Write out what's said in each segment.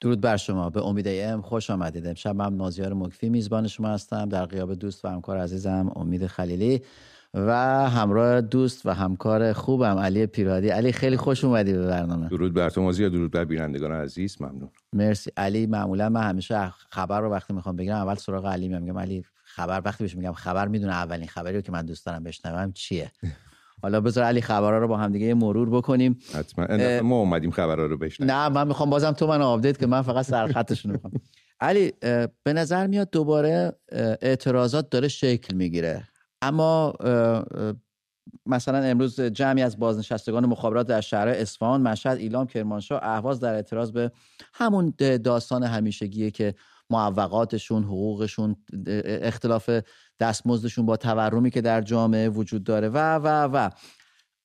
درود بر شما. به امید ام خوش آمدید. امشب من مازیار مکفی میزبان شما هستم. در غیاب دوست و همکار عزیزم امید خلیلی و همراه دوست و همکار خوبم علی پیرادی. علی خیلی خوش اومدی به برنامه. درود بر تو مازیار درود بر بینندگان عزیز. ممنون. مرسی. علی معمولا من همیشه خبر رو وقتی می‌خوام بگیرم اول سراغ علی میگم علی خبر وقتی بهش میگم خبر می‌دونه اولین خبری رو که من دوست دارم بشنوم چیه؟ حالا بذار علی خبرها رو با هم دیگه مرور بکنیم. حتما. ما اومدیم خبرها رو بشنویم. نه من می‌خوام بازم تو من آپدیت که من فقط سرخطشون می‌خوام. علی به نظر میاد دوباره اعتراضات داره شکل می‌گیره. اما مثلا امروز جمعی از بازنشستگان مخابرات در شهر اصفهان مشهد ایلام کرمانشاه اهواز در اعتراض به همون داستان همیشگیه که معوقاتشون حقوقشون اختلاف دستمزدشون با تورمی که در جامعه وجود داره. و و و.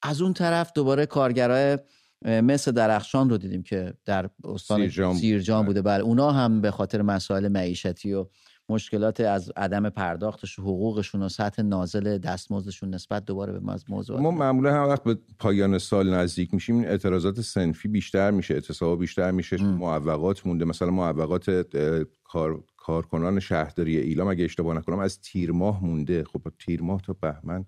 از اون طرف دوباره کارگرای مثل درخشان رو دیدیم که در استان سیرجان, سیرجان بوده. بله اونا هم به خاطر مسائل معیشتی و مشکلات از عدم پرداختش حقوقشون و سطح نازل دستمزدشون نسبت دوباره به موضوع ما معمولا هم وقت به پایان سال نزدیک میشیم این اعتراضات سنفی بیشتر میشه اعتصاب بیشتر میشه معوقات مونده. مثلا معوقات کار کارکنان شهرداری ایلام اگه اشتباه نکنم از تیر ماه مونده. خب تیر ماه تا بهمن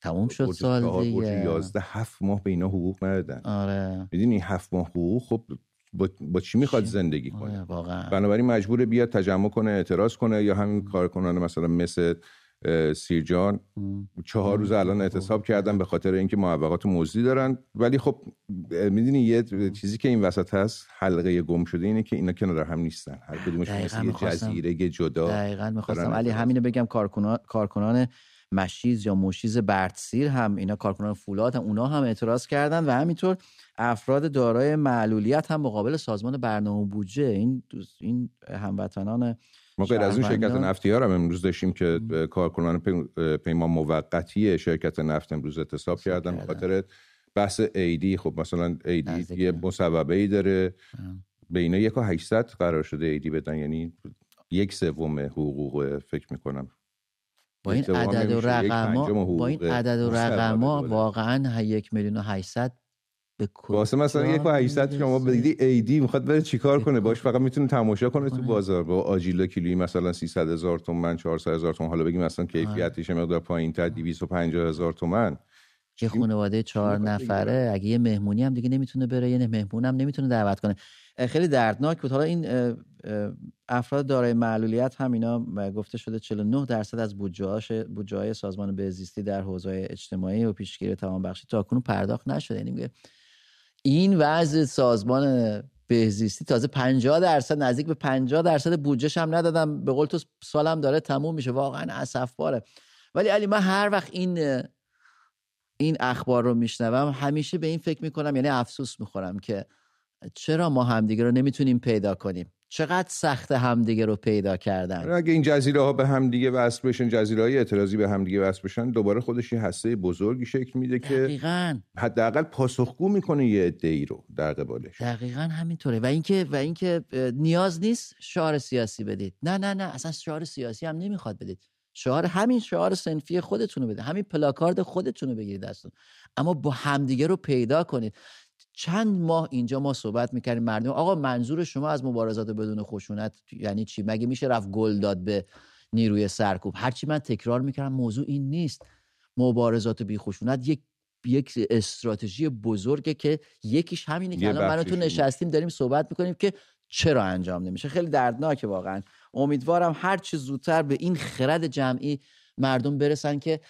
تموم شد سال دیگه. 11 هفت ماه به اینا حقوق ندادن. آره. می‌دونی هفت ماه حقوق خب با, با چی می‌خواد زندگی کنه؟ آره، واقعا. بنابراین مجبور بیاد تجمع کنه اعتراض کنه یا همین کارکنان مثلا مثل سیرجان چهار روز الان اعتصاب کردن به خاطر اینکه معوقات موزی دارن. ولی خب می‌دونی یه چیزی که این وسط هست حلقه گم شده اینه که اینا کنار هم نیستن. هر کدومش مثل یه جزیره جدا دقیقا می‌خواستم. ولی همینو بگم کارکنان کارکنان مشیز یا مشیز برتسیر هم اینا کارکنان فولاد هم اونا هم اعتراض کردن و همینطور افراد دارای معلولیت هم مقابل سازمان برنامه بودجه این این هموطنان ما غیر از این شرکت نفتی ها هم امروز داشتیم که کارکنان پیمان موقتی شرکت نفت امروز اتصاب کردن خاطر بحث ایدی خب مثلا ایدی یه مصوبه ای داره. بین یک و 800 قرار شده ایدی بدن. یعنی یک سوم حقوق فکر می‌کنم. با این عدد و رقم با این عدد و رقم واقعا یک میلیون و 800 واسه مثلا یک و 800 شما بدیدی ایدی می‌خواد بره چیکار کنه؟ باش فقط می‌تونه تماشا کنه تو بازار. با آجیلا کیلویی مثلا 300 هزار تومن 400 هزار تومن. حالا بگیم مثلا کیفیتش مقدار پایین تر 250 هزار تومن. یه خانواده چهار نفره. اگه یه مهمونی هم دیگه نمی‌تونه بره یه مهمون هم نمی‌تونه دعوت کنه. خیلی دردناک بود. حالا این افراد دارای معلولیت هم اینا گفته شده 49 درصد از بودجه بودجه سازمان بهزیستی در حوزه اجتماعی و پیشگیری توانبخشی تاکنون پرداخت نشده. یعنی این وضع سازمان بهزیستی تازه 50 درصد نزدیک به 50 درصد بودجهش هم ندادم. به قول تو سالم داره تموم میشه. واقعا اسف باره ولی علی من هر وقت این این اخبار رو میشنوم همیشه به این فکر می‌کنم یعنی افسوس می‌خورم که چرا ما همدیگه رو نمی‌تونیم پیدا کنیم. چقدر سخت همدیگه رو پیدا کردن؟ آره، اگه این جزیره ها به همدیگه وصل بشن جزیره های اعتراضی به همدیگه وصل بشن دوباره خودش یه هسته بزرگی شکل میده که حداقل پاسخگو می‌کنه یه عده ای رو در قبالش. دقیقا همینطوره. و اینکه و اینکه نیاز نیست شعار سیاسی بدید. نه نه نه اصلا شعار سیاسی هم نمی‌خواد بدید. شعار همین شعار سنفی خودتون رو بده. همین پلاکارد خودتون رو بگیرید دستون اما با همدیگه رو پیدا کنید. چند ماه اینجا ما صحبت می‌کردیم مردم آقا منظور شما از مبارزات بدون خشونت یعنی چی؟ مگه میشه رفت گل داد به نیروی سرکوب؟ هرچی من تکرار می‌کردم موضوع این نیست. مبارزات بی خشونت یک یک استراتژی بزرگه که یکیش همینه که الان من تو نشستیم داریم صحبت می‌کنیم که چرا انجام نمیشه. خیلی دردناکه واقعا. امیدوارم هر چه زودتر به این خرد جمعی مردم برسن که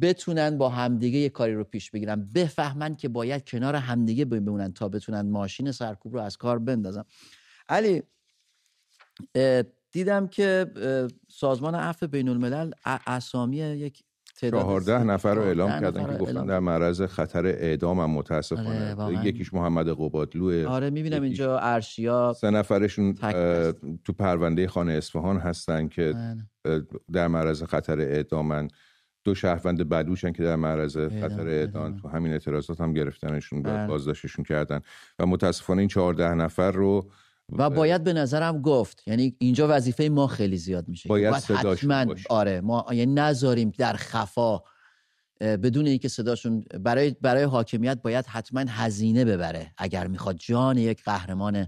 بتونن با همدیگه یه کاری رو پیش بگیرن. بفهمن که باید کنار همدیگه بمونن تا بتونن ماشین سرکوب رو از کار بندازن. علی دیدم که سازمان عفو بین الملل اسامی یک چهارده نفر رو اعلام کردن که گفتن در معرض خطر اعدام هم متاسفانه. آره یکیش محمد قبادلوه آره می‌بینم اینجا ارشیا سه نفرشون تو پرونده خانه اصفهان هستن که بله. در معرض خطر اعدامن. دو شهروند بدوشن که در معرض خطر اعدام تو همین اعتراضات هم گرفتنشون بله. بازداشتشون کردن. و متاسفانه این چهارده نفر رو و باید به نظرم گفت. یعنی اینجا وظیفه ما خیلی زیاد میشه. باید, باید حتما آره ما یعنی نذاریم در خفا بدون اینکه صداشون برای برای حاکمیت باید حتما هزینه ببره. اگر می‌خواد جان یک قهرمان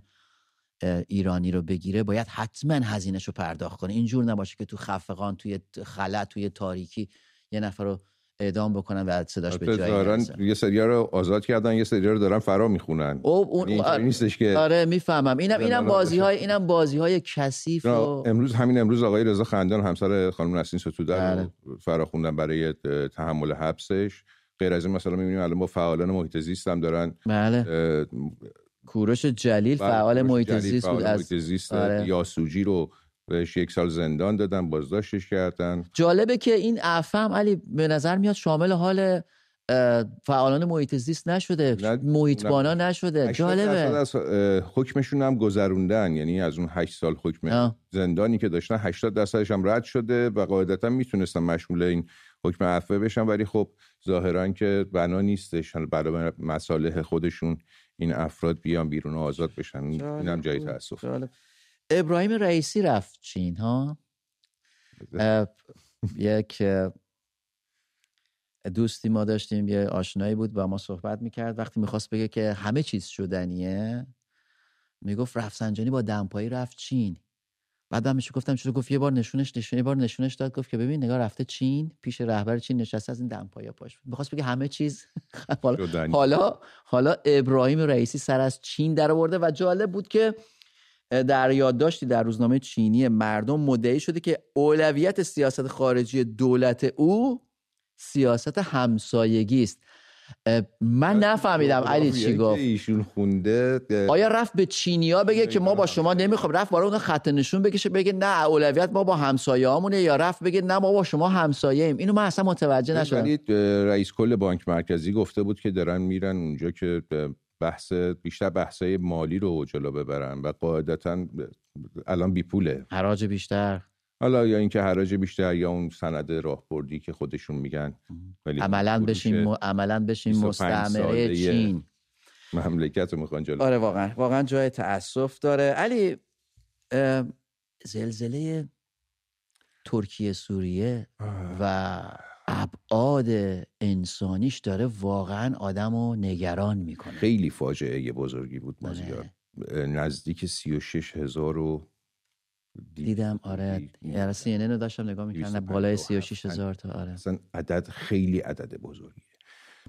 ایرانی رو بگیره باید حتما هزینهش رو پرداخت کنه. اینجور نباشه که تو خفقان توی خلا توی تاریکی یه نفر رو اعدام بکنن و صداش به جایی یه سری رو آزاد کردن یه سری رو دارن فرا می‌خونن. اون یعنی نیستش که آره می‌فهمم. اینم اینم بازی های اینم بازی های کثیف و... امروز همین امروز آقای رضا خندان همسر خانم نسرین ستوده رو بله. فرا خوندن برای تحمل حبسش. غیر از این مثلا می‌بینیم الان با فعالان محیط زیست هم دارن بله. کوروش جلیل بله، فعال محیط زیست بود از آره. یاسوجی رو بهش یک سال زندان دادن بازداشتش کردن. جالبه که این افهم علی به نظر میاد شامل حال فعالان محیط زیست نشده محیطبانا نشده. جالبه. از حکمشون هم گذروندن. یعنی از اون 8 سال حکم زندانی که داشتن 80 درصدش هم رد شده و قاعدتا می‌تونستن مشمول این حکم عفو بشن. ولی خب ظاهرا که بنا نیستش. برای مصالح خودشون این افراد بیان بیرون و آزاد بشن. اینم جای تاسف ابراهیم رئیسی رفت چین ها؟ یک دوستی ما داشتیم یه آشنایی بود با ما صحبت می‌کرد. وقتی می‌خواست بگه که همه چیز شدنیه می‌گفت رفسنجانی با دمپایی رفت چین. بعد من گفتم چرا گفت یه بار نشونش نشون یه بار نشونش داد. گفت که ببین نگاه رفته چین پیش رهبر چین نشسته از این دمپایی پاش می‌خواست بگه همه چیز حالا حالا ابراهیم رئیسی سر از چین در آورده و جالب بود که در یادداشتی در روزنامه چینی مردم مدعی شده که اولویت سیاست خارجی دولت او سیاست همسایگی است. من نفهمیدم علی چی گفت. ایشون خونده آیا رفت به چینیا بگه که ما با شما نمی‌خوام رفت برای اون خط نشون بکشه بگه نه اولویت ما با همسایه‌هامونه یا رفت بگه نه ما با شما همسایه ایم اینو من اصلا متوجه نشدم. رئیس کل بانک مرکزی گفته بود که دارن میرن اونجا که بحث بیشتر بحثای مالی رو جلو ببرن و قاعدتا الان بی پوله. حراج بیشتر. حالا یا اینکه حراج بیشتر یا اون سند راهبردی که خودشون میگن. عملا بشیم عملا بشیم مستعمره چین. مملکت رو می‌خوان جلو آره واقعا. واقعا جای تاسف داره. علی زلزله ترکیه سوریه و ابعاد انسانیش داره واقعا آدم رو نگران می‌کنه. خیلی فاجعه بزرگی بود مازیار. آره. نزدیک سی و شش هزار رو دیدم آره. یعنی سی رو داشتم نگاه می‌کردم بالای سی و شش هزار تا آره. اصلا عدد خیلی عدد بزرگیه.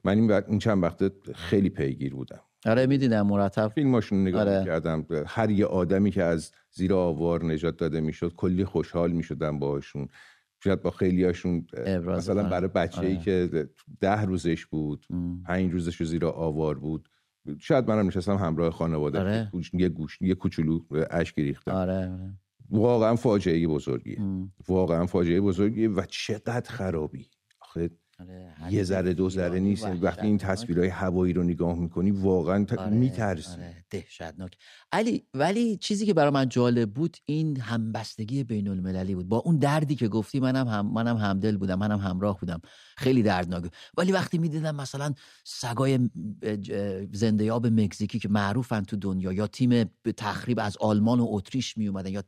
من این, این چند وقته خیلی پیگیر بودم. آره می‌دیدم مرتب. فیلماشون نگاه آره. کردم هر یه آدمی که از زیر آوار نجات داده می‌شد کلی خوشحال می‌شدم باهاشون. شاید با خیلی هاشون مثلا برای بچه ای آره. که ده روزش بود پنج روزش رو زیر آوار بود شاید منم نشستم همراه خانواده آره. یه گوش یه کوچولو اشک ریختم آره. آره. واقعا فاجعه بزرگیه واقعا فاجعه بزرگیه و چقدر خرابی آخه یه ذره دو ذره نیست. وقتی این تصویرهای هوایی رو نگاه می‌کنی واقعا آره، میترسی. آره، دهشتناک. علی ولی چیزی که برای من جالب بود این همبستگی بین المللی بود. با اون دردی که گفتی منم هم منم همدل بودم منم همراه بودم. خیلی دردناک. ولی وقتی می‌دیدم مثلا سگای زنده یاب مکزیکی که معروفن تو دنیا یا تیم تخریب از آلمان و اتریش می اومدن یا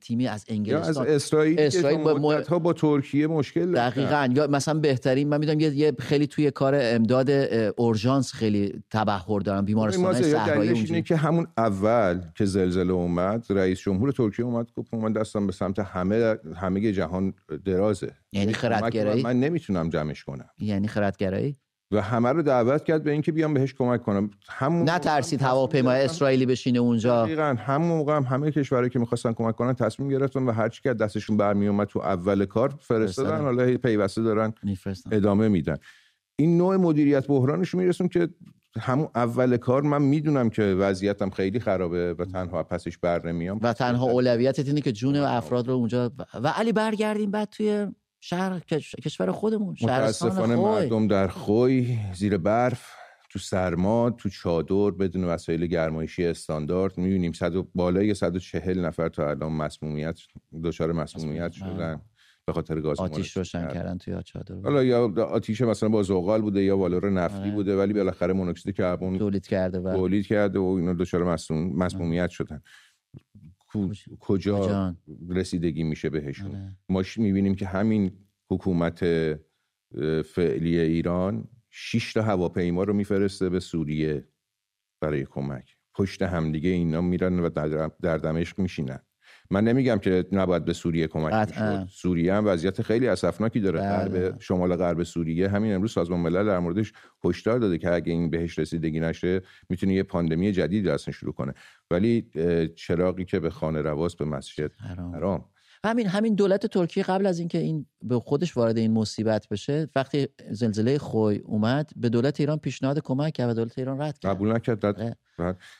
تیمی از انگلستان. یا از اسرائیل, اسرائیل با, با ترکیه مشکل دقیقاً. یا مثلا بهترین من می‌دونم یه خیلی توی کار امداد اورژانس خیلی تبهر دارن بیمارستان صحرایی که همون اول که زلزله اومد رئیس جمهور ترکیه اومد گفت من دستم به سمت همه همه جهان درازه. یعنی خردگرایی؟ من نمی‌تونم جمعش کنم. یعنی خردگرایی؟ و همه رو دعوت کرد به اینکه بیام بهش کمک کنم. همون نترسید هواپیمای اسرائیلی بشینه اونجا؟ دقیقاً. همون موقع هم همه کشورهایی که می‌خواستن کمک کنن تصمیم گرفتن و هر چی که دستشون برمی اومد تو اول کار فرستادن. حالا پیوسته دارن ادامه میدن. این نوع مدیریت بحرانش میرسون که همون اول کار من می‌دونم که وضعیتم خیلی خرابه و تنها پسش بر نمیام. و تنها اولویتت اینه که جون افراد رو اونجا و علی برگردیم بعد توی شهر کشور خودمون متاسفانه مردم در خوی زیر برف تو سرما تو چادر بدون وسایل گرمایشی استاندارد. می‌بینیم صد بالای 140 نفر تا الان مسمومیت دچار مسمومیت شدن به خاطر گاز آتیش روشن کردن توی چادر. حالا یا آتیش مثلا با زغال بوده یا والور نفتی آره. بوده ولی بالاخره مونوکسید کربن تولید کرده و تولید کرده و اینا دچار مسمومیت شدن. کجا رسیدگی میشه بهشون؟ آره. ما می‌بینیم که همین حکومت فعلی ایران 6 تا هواپیما رو میفرسته به سوریه برای کمک. پشت همدیگه اینا میرن و در دمشق میشینن. من نمیگم که نباید به سوریه کمک شد سوریه هم وضعیت خیلی اسفناکی داره. غرب شمال غرب سوریه. همین امروز سازمان ملل در موردش هشدار داده که اگه این بهش رسیدگی نشه می‌تونه یه پاندمی جدیدی اصلا شروع کنه. ولی چراغی که به خانه رواست به مسجد حرام, حرام. همین همین دولت ترکیه قبل از اینکه این به خودش وارد این مصیبت بشه وقتی زلزله خوی اومد به دولت ایران پیشنهاد کمک کرد و دولت ایران رد کرد. قبول نکرد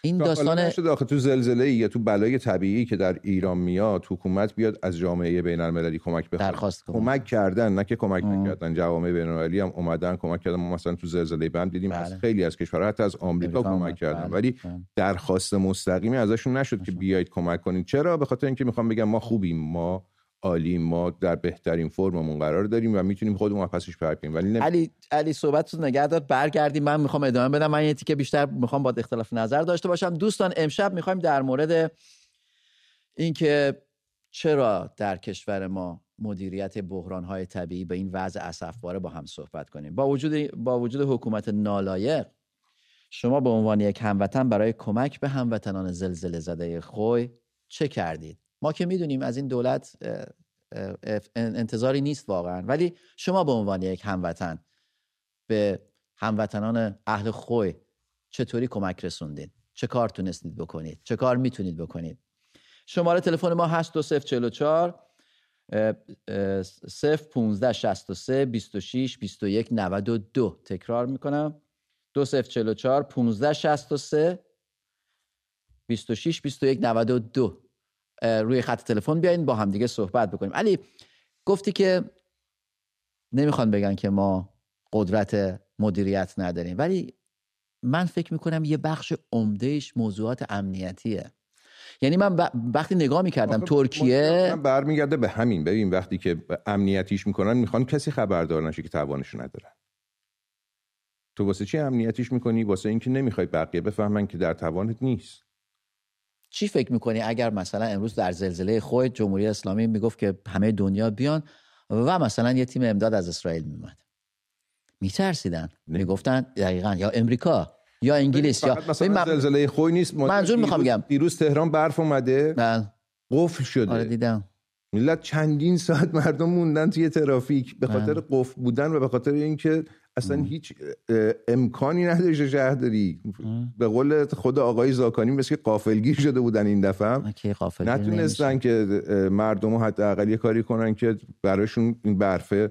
این داستان آخه تو زلزله یا تو بلای طبیعی که در ایران میاد حکومت بیاد از جامعه بین المللی کمک بخواد. درخواست کمک. کردن نه که کمک نکردن. جوامع بین المللی هم اومدن کمک کردن. ما مثلا تو زلزله بم دیدیم بله. از خیلی از کشورها حتی از آمریکا کمک کردن. بله. ولی بله. درخواست مستقیمی ازشون نشد که بیاید کمک کنید چرا؟ به خاطر اینکه می‌خوام بگم ما خوبیم. ما عالی ما در بهترین فرممون قرار داریم و می‌تونیم خودمون پسش پر ولی نمی... علی علی صحبت رو نگه دار برگردیم. من می‌خوام ادامه بدم. من یه تیکه بیشتر می‌خوام با اختلاف نظر داشته باشم. دوستان امشب می‌خوایم در مورد اینکه چرا در کشور ما مدیریت بحران های طبیعی به این وضع اسفباره با هم صحبت کنیم. با وجود با وجود حکومت نالایق شما به عنوان یک هموطن برای کمک به هموطنان زلزله زده خوی چه کردید؟ ما که می‌دونیم از این دولت انتظاری نیست واقعا. ولی شما به عنوان یک هموطن به هموطنان اهل خوی چطوری کمک رسوندید چه کار تونستید بکنید؟ چه کار می‌تونید بکنید؟ شماره تلفن ما هست 2044 0 15 63 26 21 92 تکرار می‌کنم. 2044 15 63 26 21 92 روی خط تلفن بیاین با همدیگه صحبت بکنیم. علی گفتی که نمی‌خوان بگن که ما قدرت مدیریت نداریم ولی من فکر می‌کنم یه بخش عمدهش موضوعات امنیتیه. یعنی من وقتی نگاه می‌کردم ترکیه من برمیگرده به همین. ببین وقتی که امنیتیش می‌کنن می‌خوان کسی خبردار نشه که توانشو ندارن تو واسه چی امنیتیش می‌کنی؟ واسه اینکه نمی‌خوای بقیه بفهمن که در توانت نیست. چی فکر می‌کنی اگر مثلا امروز در زلزله خود جمهوری اسلامی می‌گفت که همه دنیا بیان و مثلا یه تیم امداد از اسرائیل میومد میترسیدن. می‌گفتن دقیقا یا امریکا یا انگلیس یا مثلا زلزله خوی نیست منظور می‌خوام بگم. دیروز تهران برف اومده. بله. قفل شده. آره دیدم. ملت چندین ساعت مردم موندن توی ترافیک به خاطر بله. قفل بودن و به خاطر اینکه اصلا هیچ امکانی نداشته شهرداری به قول خود آقای زاکانی مثل که قافلگیر شده بودن این دفعه. نتونستن که مردم حتی یه کاری کنن که براشون این برفه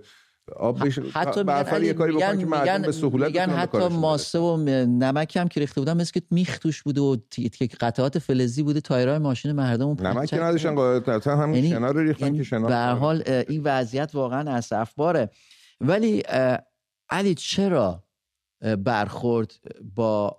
آب بشه. حتی میگن, یه کاری بکنن که مردم به سهولت میگن حتی ماسه و نمک هم که ریخته بودن مثل که میخ توش بوده و قطعات فلزی بوده تایرای ماشین مردم نمک که نداشتن قاعدتا هم یعنی شنا رو ریختن یعنی که شنا به حال این وضعیت واقعا اسفباره. ولی علی چرا برخورد با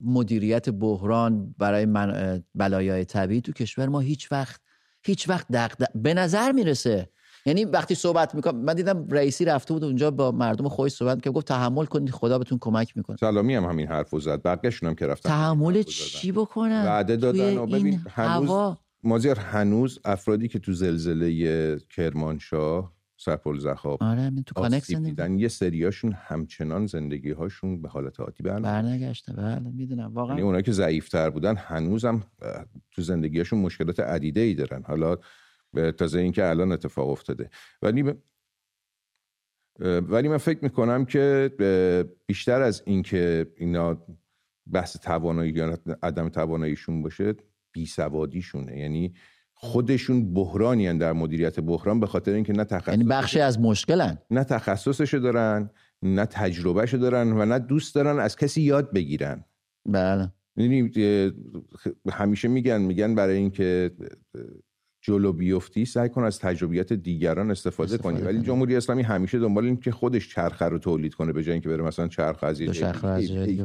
مدیریت بحران برای من بلایای طبیعی تو کشور؟ ما هیچ وقت هیچ وقت دق به نظر می‌رسه. یعنی وقتی صحبت می‌کنم من دیدم رئیسی رفته بود اونجا با مردم خوش صحبت که گفت تحمل کنید خدا بهتون کمک می‌کنه. سلامی هم همین حرفو زد بقیه‌شون هم که رفتن تحمل چی بکنن؟ وعده دادن و ببین هنوز مازیار هنوز افرادی که تو زلزله کرمانشاه سرپل زخاب آره تو کانکس دیدن یه سریاشون همچنان زندگی هاشون به حالت عادی برنگشته بله می‌دونم واقعا. یعنی اونایی که ضعیفتر بودن هنوزم تو زندگیشون مشکلات عدیده ای دارن. حالا تازه اینکه الان اتفاق افتاده. ولی ولی من فکر می‌کنم که بیشتر از اینکه اینا بحث توانایی یا عدم تواناییشون باشه بیسوادیشونه. یعنی خودشون بحرانی در مدیریت بحران به خاطر اینکه نه تخصص یعنی بخشی از مشکلن. نه تخصصشو دارن نه تجربهشو دارن و نه دوست دارن از کسی یاد بگیرن. بله. یعنی همیشه میگن میگن برای اینکه جلو بیفتی سعی کن از تجربیات دیگران استفاده, استفاده کنی. ولی جمهوری اسلامی همیشه دنبال این که خودش چرخه رو تولید کنه به جای اینکه بره مثلا چرخ از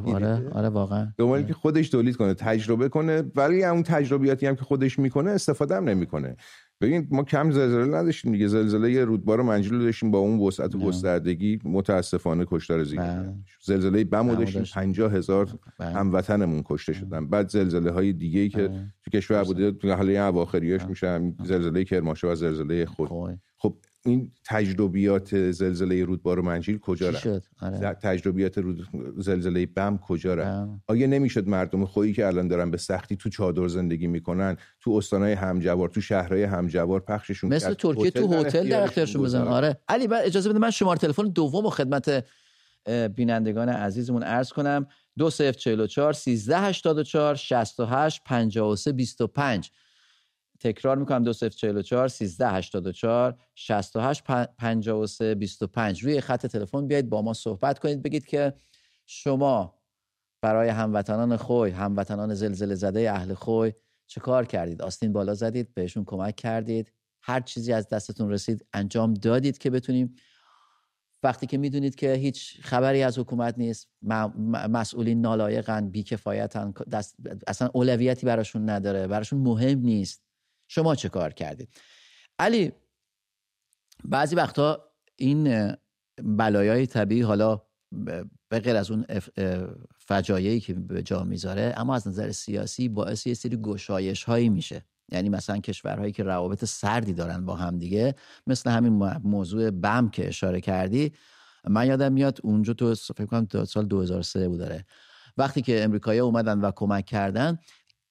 آره آره واقعا. دنبال اینکه خودش تولید کنه تجربه کنه. ولی اون تجربیاتی هم که خودش می‌کنه استفاده هم نمی‌کنه. ببین ما کم زلزله نداشتیم دیگه. زلزله رودبار منجلو داشتیم با اون وسعت و گستردگی متاسفانه کشتار زیاد بله. زلزله بمو داشتیم. 50 هزار بله. هموطنمون کشته بله. شدن. بعد زلزله های دیگه ای که تو کشور بوده تو حاله اواخریاش میشن زلزله کرمانشاه و زلزله خود. خب این تجربیات زلزله رودبار و منجیل کجا رفت؟ آره. تجربیات رود... زلزله بم کجا رفت؟ آیا نمی‌شد مردم خویی که الان دارن به سختی تو چادر زندگی می‌کنن تو استانهای همجوار تو شهرهای همجوار پخششون مثل ترکیه تو هتل در اختیارشون بزنن. آره. علی بعد اجازه بده من شماره تلفن دوم و خدمت بینندگان عزیزمون عرض کنم. 2044 1384 68 53 25 تکرار می‌کنم. 2044 1384 68 53 25 روی خط تلفن بیاید با ما صحبت کنید. بگید که شما برای هموطنان خوی هموطنان زلزله زده اهل خوی چه کار کردید؟ آستین بالا زدید بهشون کمک کردید. هر چیزی از دستتون رسید انجام دادید که بتونیم. وقتی که می‌دونید که هیچ خبری از حکومت نیست مسئولین نالایقن بیکفایتن دست اصلا اولویتی براشون نداره براشون مهم نیست. شما چه کار کردید؟ علی بعضی وقتا این بلایای طبیعی حالا به غیر از اون فجایعی که به جا می‌ذاره اما از نظر سیاسی باعث یه سری گشایش هایی میشه. یعنی مثلا کشورهایی که روابط سردی دارن با هم دیگه مثل همین موضوع بم که اشاره کردی من یادم میاد اونجا تو فکر کنم سال 2003 بود داره وقتی که امریکایی اومدن و کمک کردن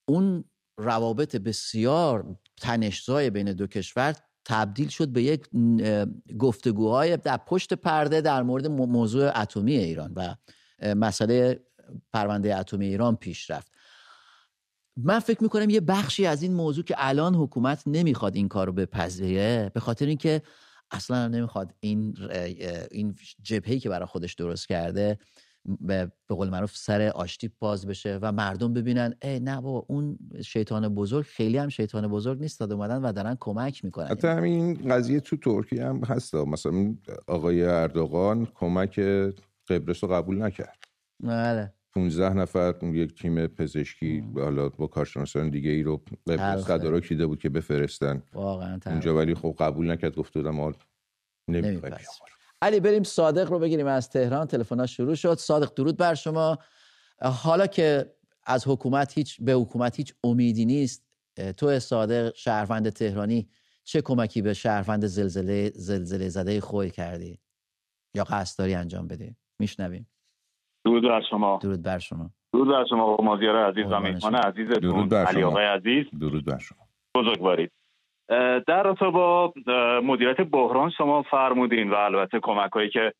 اون روابط بسیار تنشزای بین دو کشور تبدیل شد به یک گفتگوهای در پشت پرده در مورد موضوع اتمی ایران و مسئله پرونده اتمی ایران پیش رفت. من فکر می‌کنم یه بخشی از این موضوع که الان حکومت نمی‌خواد این کار رو بپذیره به خاطر اینکه اصلا نمی‌خواد این این جبهه‌ای که برای خودش درست کرده به قول معروف سر آشتی باز بشه و مردم ببینن ای نه بابا اون شیطان بزرگ خیلی هم شیطان بزرگ نیست داده اومدن و دارن کمک می‌کنن. حتی همین قضیه تو ترکیه هم هست مثلا آقای اردوغان کمک قبرس رو قبول نکرد. بله. 15 نفر یک تیم پزشکی حالا با کارشناسان دیگه ای رو قبرس تدارک دیده بود که بفرستن. واقعا اونجا ولی خب قبول نکرد گفت بودم حال علی بریم صادق رو بگیریم از تهران. تلفن شروع شد. صادق درود بر شما. حالا که از حکومت هیچ به حکومت هیچ امیدی نیست تو صادق شهروند تهرانی چه کمکی به شهروند زلزله زلزله زده خوی کردی؟ یا قصد داری انجام بدی؟ میشنویم. درود بر شما. درود بر شما. درود بر شما مازیار عزیز و میهمان عزیزتون. علی آقای عزیز. درود بر شما. بزرگوارید. در رابطه با مدیریت بحران شما فرمودین و البته کمک هایی که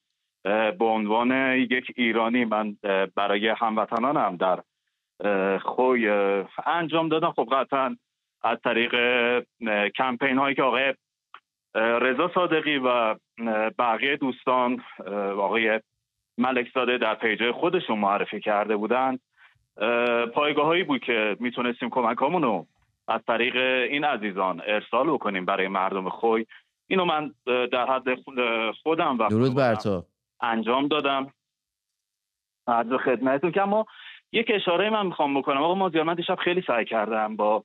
به عنوان یک ایرانی من برای هموطنانم در خوی انجام دادم. خب قطعا از طریق کمپین هایی که آقای رضا صادقی و بقیه دوستان آقای ملک زاده در پیجای خودشون معرفی کرده بودند. پایگاه هایی بود که می‌تونستیم کمک رو از طریق این عزیزان ارسال بکنیم برای مردم خوی. اینو من در حد خودم و درود بر تو. انجام دادم. از خدمتتون که اما یک اشاره من می‌خوام بکنم. آقا مازیار من دیشب خیلی سعی کردم با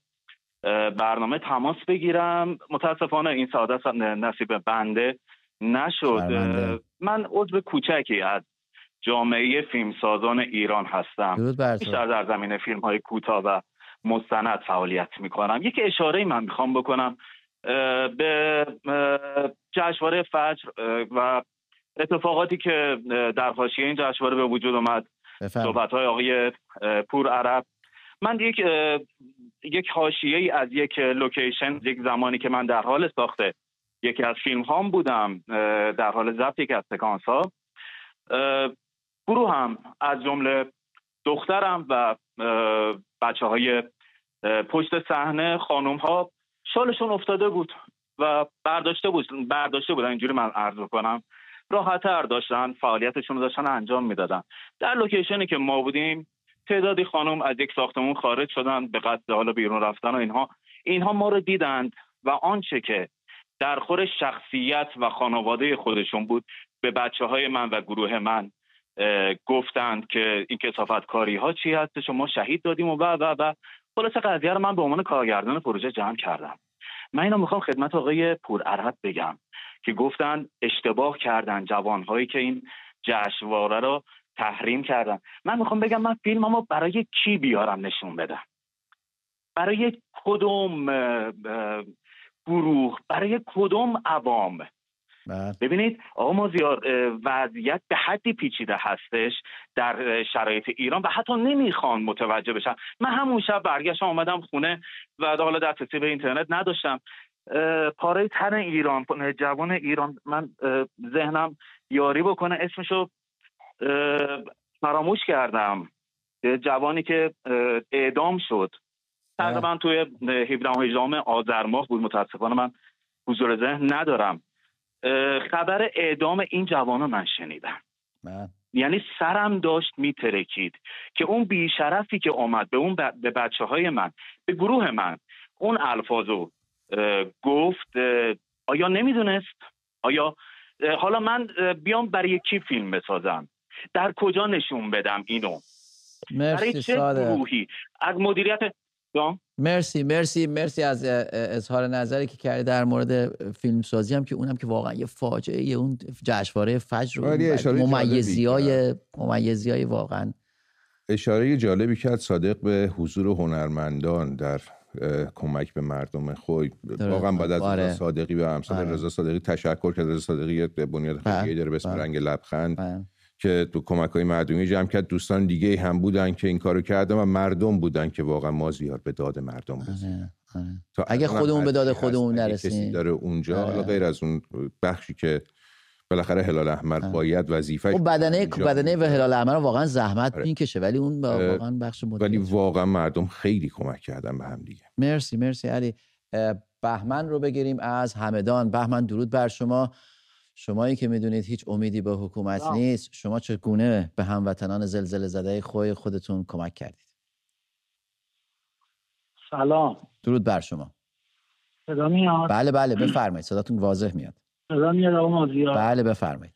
برنامه تماس بگیرم. متاسفانه این سعادت نصیب بنده نشد. من عضو کوچکی از جامعه فیلمسازان ایران هستم. بیشتر در زمینه فیلم های کوتاه و مستند فعالیت می‌کنم. یک اشاره من می‌خوام بکنم به جشنواره فجر و اتفاقاتی که در حاشیه این جشنواره به وجود اومد. صحبت های آقای پور عرب. من یک یک حاشیه ای از یک لوکیشن یک زمانی که من در حال ساخته یکی از فیلم هام بودم در حال ضبط یک از سکانس ها. گروه هم از جمله دخترم و بچه های پشت صحنه خانم ها شالشون افتاده بود و برداشته بود برداشته بودن اینجوری من عرض کنم راحتتر داشتن فعالیتشون رو داشتن انجام می‌دادن. در لوکیشنی که ما بودیم تعدادی خانم از یک ساختمون خارج شدن به قصد حالا بیرون رفتن و اینها. اینها ما رو دیدند و آنچه که در خور شخصیت و خانواده خودشون بود به بچه های من و گروه من گفتند که این کسافت کاری ها چی هستش و ما شهید دادیم و و و و. خلاصه قضیه رو من به عنوان کارگردان پروژه جمع کردم. من اینو می‌خوام خدمت آقای پور عرب بگم که گفتن اشتباه کردن جوانهایی که این جشنواره رو تحریم کردن. من می‌خوام بگم من فیلممو برای کی بیارم نشون بدم؟ برای کدوم گروه؟ برای کدوم عوام. ببینید آقا مازیار وضعیت به حدی پیچیده هستش در شرایط ایران و حتی نمی‌خوان متوجه بشن. من همون شب برگشتم آمدم خونه و حالا دسترسی به اینترنت نداشتم. پاره تن ایران جوان ایران من ذهنم یاری بکنه. اسمشو فراموش کردم. جوانی که اعدام شد. تقریبا توی 17 و 18 آذر ماه بود. متاسفانه من حضور ذهن ندارم. خبر اعدام این جوان رو من شنیدم. یعنی سرم داشت میترکید که اون بیشرفی که آمد به اون به بچه های من به گروه من اون الفاظو گفت آیا نمی‌دونست؟ آیا حالا من بیام برای کی فیلم بسازم؟ در کجا نشون بدم اینو؟ مرسی برای چه گروهی؟ از مدیریت مرسی مرسی مرسی از اظهار نظری که کردی در مورد فیلم سازی هم که اونم که واقعا یه فاجعه اون جشنواره فجر ممیزی های ممیزی های واقعا اشاره جالبی کرد صادق به حضور هنرمندان در کمک به مردم خوی واقعا بعد از آره. صادقی و امثال آره. رضا صادقی تشکر کرد رضا صادقی به بنیاد خیلی بله. داره به اسم بله. رنگ لبخند بله. که تو کمک های مردمی جمع کرد. دوستان دیگه هم بودن که این کارو کردن و مردم بودن که واقعا ما زیاد به داد مردم آره، آره. اگه خودمون به داد خودمون نرسیم کسی داره اونجا حالا غیر از اون بخشی که بالاخره هلال احمر باید وظیفه خب بدنه بدنه و هلال احمر واقعا زحمت آره. می‌کشه ولی اون واقعا بخش ولی واقعا مردم خیلی کمک کردن به هم دیگه. مرسی مرسی علی. بهمن رو بگیریم از همدان. بهمن درود بر شما. شمایی که می‌دونید هیچ امیدی به حکومت نیست شما چگونه به هموطنان زلزله زده خوی خودتون کمک کردید؟ سلام. درود بر شما. صدا میاد؟ بله بله بفرمایید. صداتون واضح میاد. صدا میاد آقا بله بفرمایید.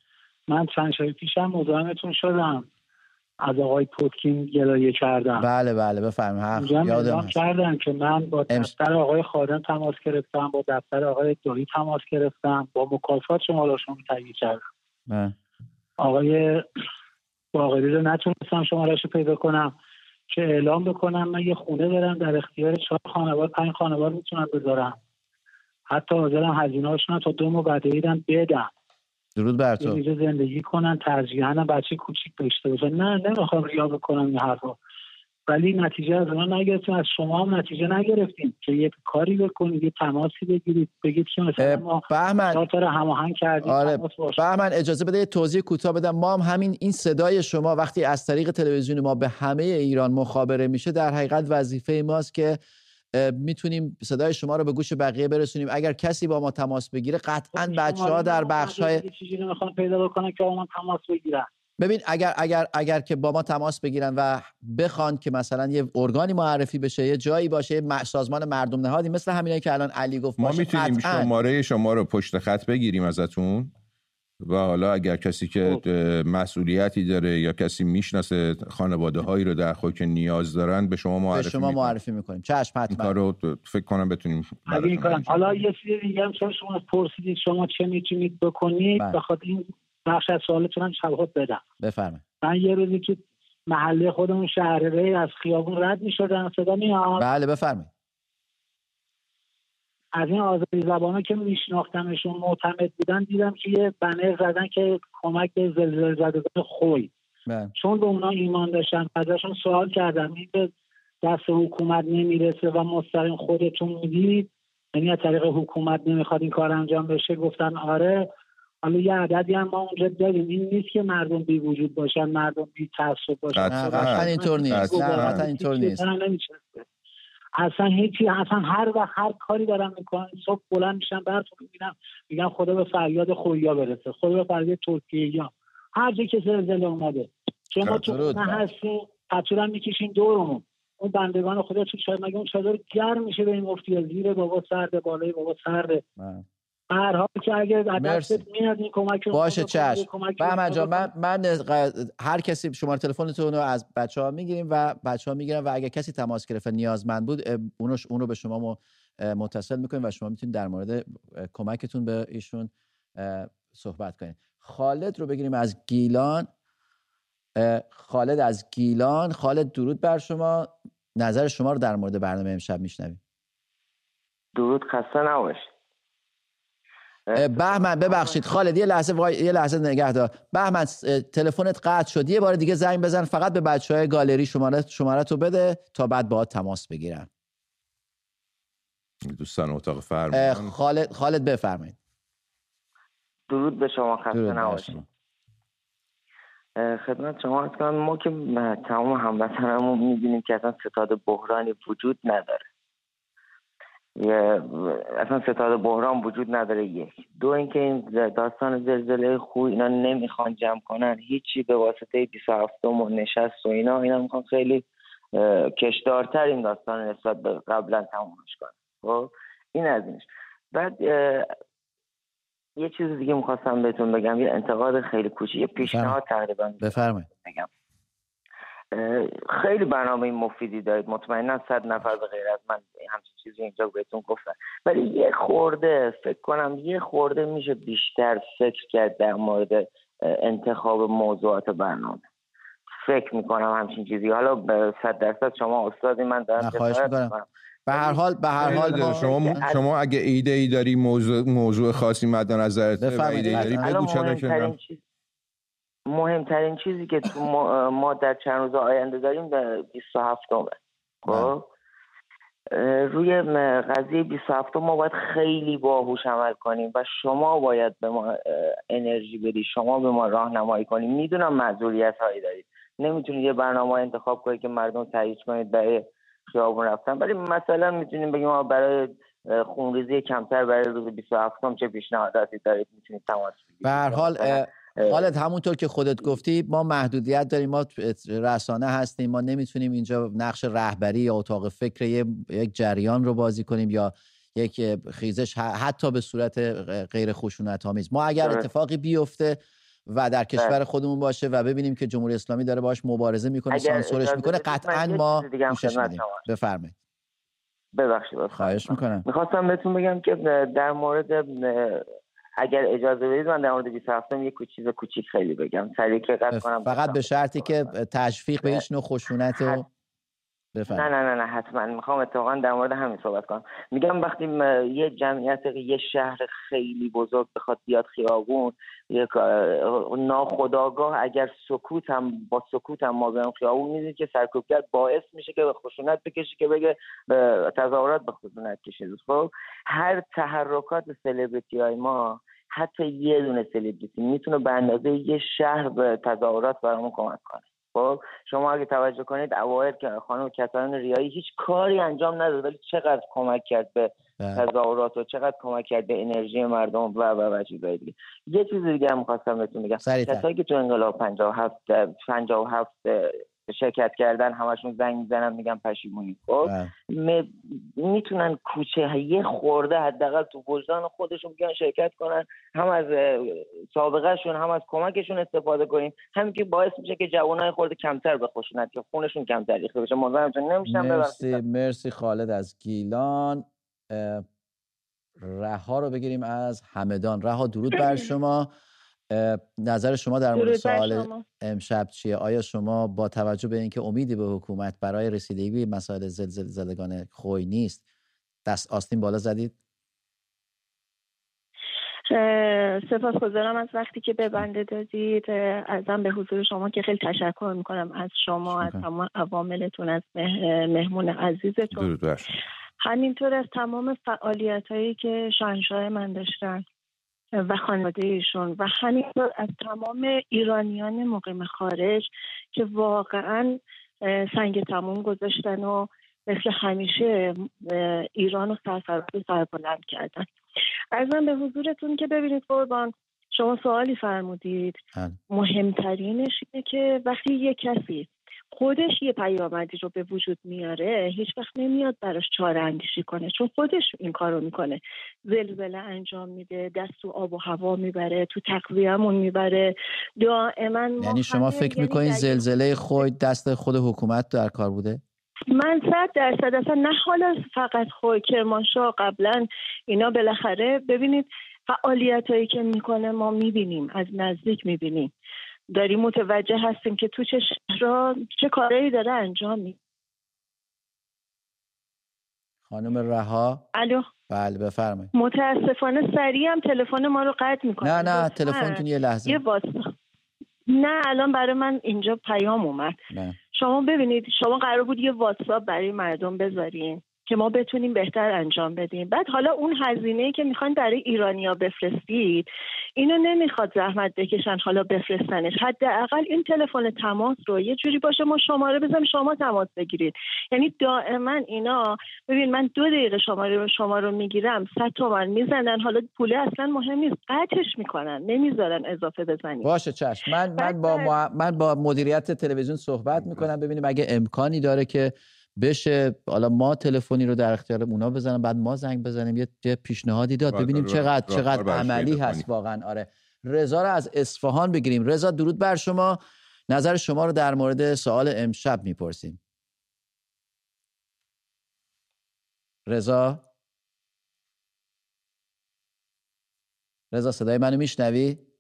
من چند شب پیشم مزاحمتون شدم. از آقای پوتکین گلایه کردم. بله بله بفرمایید. یادم کردم که من با دفتر آقای خادم تماس گرفتم با دفتر آقای دایی تماس گرفتم با مکافات شما را شما تهیه کردم. بله. آقای باقری رو نتونستم شمارش پیدا کنم که اعلام بکنم من یه خونه دارم در اختیار چهار خانوار پنج خانوار می‌تونم بذارم. حتی حاضرم هزینه تا دو ماه بعد بدم. درود بر تو. اینجا زندگی کنن ترجیحاً بچه کوچیک داشته باشن. نه نمی‌خوام ریا بکنم این حرفا. ولی نتیجه از اونا نگرفتیم از شما هم نتیجه نگرفتیم که یک کاری بکنید یه تماسی بگیرید بگید که مثلا ما بهمن. هماهنگ کردیم آره بهمن اجازه بده یه توضیح کوتاه بدم. ما هم همین این صدای شما وقتی از طریق تلویزیون ما به همه ایران مخابره میشه در حقیقت وظیفه ماست که می‌تونیم صدای شما رو به گوش بقیه برسونیم. اگر کسی با ما تماس بگیره قطعا خب، بچه ها در بخش های پیدا بکنن که با ما تماس بگیرن. ببین اگر اگر اگر که با ما تماس بگیرن و بخوان که مثلا یه ارگانی معرفی بشه یه جایی باشه یه سازمان مردم نهادی مثل همینایی که الان علی گفت ما می‌تونیم شماره شما رو پشت خط بگیریم ازتون؟ و حالا اگر کسی که خب. مسئولیتی داره یا کسی می‌شناسه خانواده هایی رو در خود که نیاز دارن به شما معرفی به شما معرفی می‌کنیم. چشم حتما. کارو فکر کنم بتونیم حالا یه چیزی دیگه هم شما پرسیدید شما چه می‌تونید بکنید بله. بخاطر این بخش از سوالتون هم جواب بدم. بفرمایید. من یه روزی که محله خودمون شهر از خیابون رد می‌شدم صدا میاد؟ بله بفرمایید. از این آزادی زبان که میشناختمشون معتمد بودن دیدم که یه بنر زدن که کمک به زلزله زدگان خوی. بله. چون به اونا ایمان داشتن ازشون سوال کردم این به دست حکومت نمی‌رسه و مستقیم خودتون می‌دید یعنی از طریق حکومت نمی‌خواد این کار انجام بشه؟ گفتن آره. حالا یه عددی هم ما اونجا داریم. این نیست که مردم بی وجود باشن مردم بی تعصب باشن. نه اینطور نیست. نه اینطور نیست. اصلا هیچی اصلا هر وقت هر کاری دارم می‌کنم صبح بلند میشم براتون می‌بینم میگم خدا به فریاد خویا برسه خدا به فریاد ترکیه یا هر جا که زلزله اومده. شما تو نه هستین پتورم می‌کشین دورمون. اون بندگان خدا تو شاید مگه اون چادر گرم میشه به این مفتی زیر بابا سرده بالای بابا سرده؟ هر حال که اگر میاد این کمک باشه چشم. جان من من هر کسی شماره تلفنتون رو از بچه ها می‌گیریم و بچه ها می‌گیرن و اگر کسی تماس گرفت نیازمند بود اونو اون رو به شما متصل می‌کنیم و شما می‌تونید در مورد کمکتون به ایشون صحبت کنید. خالد رو بگیریم از گیلان. خالد از گیلان. خالد درود بر شما. نظر شما رو در مورد برنامه امشب میشنویم. درود خسته نباشید. بهمن ببخشید. خالد یه لحظه وای... یه لحظه نگه دار. بهمن تلفنت قطع شد. یه بار دیگه زنگ بزن فقط به بچه های گالری شماره شماره تو بده تا بعد با تماس بگیرن. دوستان اتاق فرمان. خالد خالد بفرمایید. درود به شما خسته نباشید. خدمت شما از کنم ما که تمام هموطنمون می‌بینیم که اصلا ستاد بحرانی وجود نداره. اصلا ستاد بحران وجود نداره یک. دو اینکه این داستان زلزله خوی اینا نمی‌خوان جمع کنن. هیچی به واسطه 27 و نشست و اینا اینا می‌خوان خیلی کشدارتر این داستان نسبت به قبلا تمومش کنن. خب؟ این از اینش. بعد یه چیز دیگه می‌خواستم بهتون بگم یه انتقاد خیلی کوچیک یه پیشنهاد تقریبا بفرمایید. بگم. خیلی برنامه مفیدی دارید. مطمئنا صد نفر به غیر از من همچین چیزی اینجا بهتون گفتن. ولی یه خورده فکر کنم یه خورده میشه بیشتر فکر کرد در مورد انتخاب موضوعات برنامه. فکر می‌کنم همچین چیزی. حالا به صد درصد شما استادی من دارم خواهش می‌کنم. به هر حال به هر حال شما شما اگه ایده ای داری موضوع موضوع خاصی مد نظرت ایده داری بگو چرا مهمترین چیزی که تو ما, در چند روز آینده داریم به 27 همه خب؟ روی قضیه 27 ما باید خیلی باهوش عمل کنیم و شما باید به ما انرژی بدی. شما به ما راهنمایی کنیم می‌دونم معذوریت هایی دارید. نمی‌تونید یه برنامه انتخاب کنید که مردم تایید کنید برای خیابون رفتن. ولی مثلا می‌تونیم بگیم ما برای خونریزی کمتر برای روز 27 چه پیشنهاداتی دارید؟ می‌تونید تماس بگیرید. به هر حال حالت همونطور که خودت گفتی ما محدودیت داریم ما رسانه هستیم ما نمی‌تونیم اینجا نقش رهبری یا اتاق فکر یک جریان رو بازی کنیم یا یک خیزش حتی به صورت غیر خشونت آمیز ما اگر اتفاقی بیفته و در کشور. خودمون باشه و ببینیم که جمهوری اسلامی داره باش مبارزه می‌کنه سانسورش می‌کنه قطعا ما گوشش میدیم بفرمایید. ببخشید خواهش می‌کنم. می‌خواستم بهتون بگم که در مورد اگر اجازه بدید من در مورد 27 یه چیز کوچیک خیلی بگم. سریع که کنم. فقط به شرطی که تشویق به هیچ نوع خشونت و نه نه نه نه حتما. می‌خوام اتفاقا در مورد همین صحبت کنم. میگم وقتی یه جمعیت یه شهر خیلی بزرگ بخواد بیاد خیابون یک ناخداگاه اگر سکوت هم با سکوت هم ما بریم خیابون می‌دید که سرکوبگر باعث میشه که به خشونت بکشه که بگه تظاهرات به خشونت کشید خب هر تحرکات سلبریتی های ما حتی یه دونه سلبریتی می‌تونه به اندازه یه شهر به تظاهرات برامون کمک کنه. خب شما اگه توجه کنید اوایل که خانم کتان ریایی هیچ کاری انجام نداد ولی چقدر کمک کرد به بله. تظاهرات و چقدر کمک کرد به انرژی مردم و و و چیزای دیگه. یه چیز دیگه هم خواستم بهتون بگم. کسایی که تو انقلاب 57 57 شرکت کردن همشون زنگ می‌زنن میگن پشیمونی. خب بله. می‌تونن کوچه یه خورده حداقل تو وجدان خودشون بیان شرکت کنن هم از سابقهشون هم از کمکشون استفاده کنیم. همین که باعث میشه که جوانای خورده کمتر به خشونت که خونشون کمتر ریخته بشه. مزاحمتون نمیشن مرسی مرسی خالد از گیلان. رها رو بگیریم از همدان. رها درود بر شما. نظر شما در مورد سوال امشب چیه؟ آیا شما با توجه به اینکه امیدی به حکومت برای رسیدگی مسائل زلزله زدگان خوی نیست دست آستین بالا زدید؟ سپاسگزارم از وقتی که به بنده دادید. ازم به حضور شما که خیلی تشکر می‌کنم از شما از تمام عواملتون از مهمون عزیزتون. همینطور از تمام فعالیت هایی که شاهنشاه من داشتن. و خانواده ایشون. و همینطور از تمام ایرانیان مقیم خارج که واقعا سنگ تموم گذاشتن و مثل همیشه ایران و سرفراز سربلند کردن. ارزم به حضورتون که ببینید قربان شما سوالی فرمودید. بله. مهمترینش اینه که وقتی یه کسی خودش یه پیامدی رو به وجود میاره هیچ وقت نمیاد براش چاره اندیشی کنه چون خودش این کار رو می‌کنه. زلزله انجام میده دست تو آب و هوا می‌بره تو تقویمون می‌بره. دائما یعنی شما فکر یعنی می‌کنید زلزله خود دست خود حکومت در کار بوده؟ من صد درصد اصلا نه حالا فقط خود کرمانشاه قبلا اینا بالاخره ببینید فعالیت هایی که می‌کنه ما می‌بینیم از نزدیک می‌بینیم. داریم متوجه هستیم که تو چه شهرها چه کارهایی داره انجام می خانم رها. الو. بله بفرمایید. متاسفانه سریع هم تلفن ما رو قطع می‌کنه نه نه تلفنتون یه لحظه. یه واسطه نه الان برای من اینجا پیام اومد. نه. شما ببینید شما قرار بود یه واتساپ برای مردم بذارین. که ما بتونیم بهتر انجام بدیم. بعد حالا اون هزینه که می‌خواین برای ایرانیا بفرستید اینو نمی‌خواد زحمت بکشن حالا بفرستنش. حداقل این تلفن تماس رو یه جوری باشه ما شماره بزنیم شما تماس بگیرید. یعنی دائما اینا ببین من دو دقیقه شماره رو شما رو می‌گیرم صد تومن می‌زنن. حالا پوله اصلا مهم نیست قطعش می‌کنن نمی‌ذارن اضافه بزنید. باشه چشم. من من با من با مدیریت تلویزیون صحبت می‌کنم ببینیم اگه امکانی داره که بشه. حالا ما تلفنی رو در اختیار اونا بزنم بعد ما زنگ بزنیم یه پیشنهادی داد. ببینیم چقدر چقدر عملی هست واقعا. آره. رضا رو از اصفهان بگیریم. رضا درود بر شما. نظر شما رو در مورد سوال امشب می‌پرسیم. رضا؟ رضا صدای منو میشنوی؟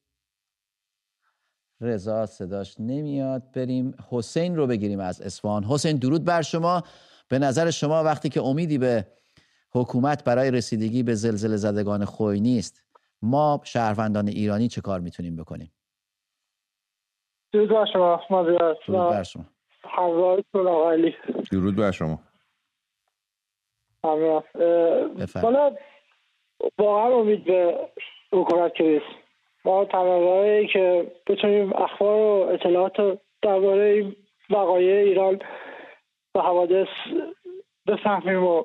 رضا صداش نمیاد. بریم حسین رو بگیریم از اصفهان. حسین درود بر شما. به نظر شما وقتی که امیدی به حکومت برای رسیدگی به زلزله زدگان خوی نیست ما شهروندان ایرانی چه کار می‌تونیم بکنیم؟ درود بر شما درود بر شما. درود بر شما. واقعا امید به حکومت که ما تنظره که بتونیم اخبار و اطلاعات درباره وقایع ایران و حوادث بفهمیم و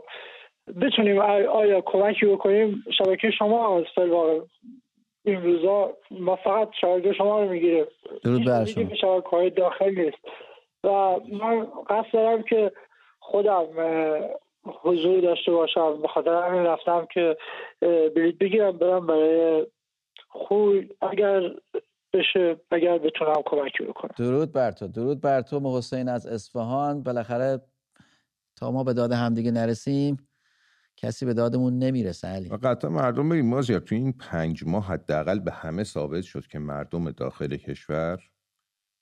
بتونیم آیا کمکی بکنیم شبکه شما هست واقع این روزا ما فقط شبکه شما رو می‌گیریم. درود بر شما. شبکه داخل نیست. و من قصد دارم که خودم حضور داشته باشم. به خاطر همین رفتم که بلیت بگیرم برم برای خوب اگر بشه اگر بتونم کمکی بکنم. درود بر تو درود بر تو حسین از اصفهان. بالاخره تا ما به داد همدیگه نرسیم کسی به دادمون نمی‌رسه علی. قطعا مردم بگیم مازیار تو این پنج ماه حداقل به همه ثابت شد که مردم داخل کشور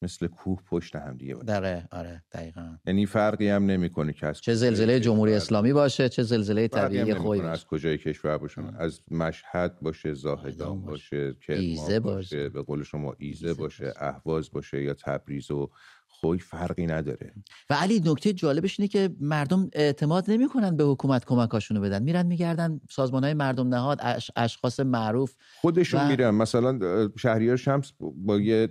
مثل کوه پشت هم دیگه باشه. داره آره دقیقا. یعنی فرقی هم نمی‌کنه که چه زلزله جمهوری اسلامی باشه چه زلزله طبیعی خوی باشه از کجای کشور باشه. از مشهد باشه زاهدان باشه, باشه. باشه به قول شما ایزه, ایزه باشه. اهواز باشه یا تبریز و خوی فرقی نداره. و علی نکته جالبش اینه که مردم اعتماد نمی‌کنن به حکومت کمکاشونو بدن. میرن میگردن سازمان های مردم نهاد اشخاص معروف خودشون و... میرن. مثلا شهریار شمس با یه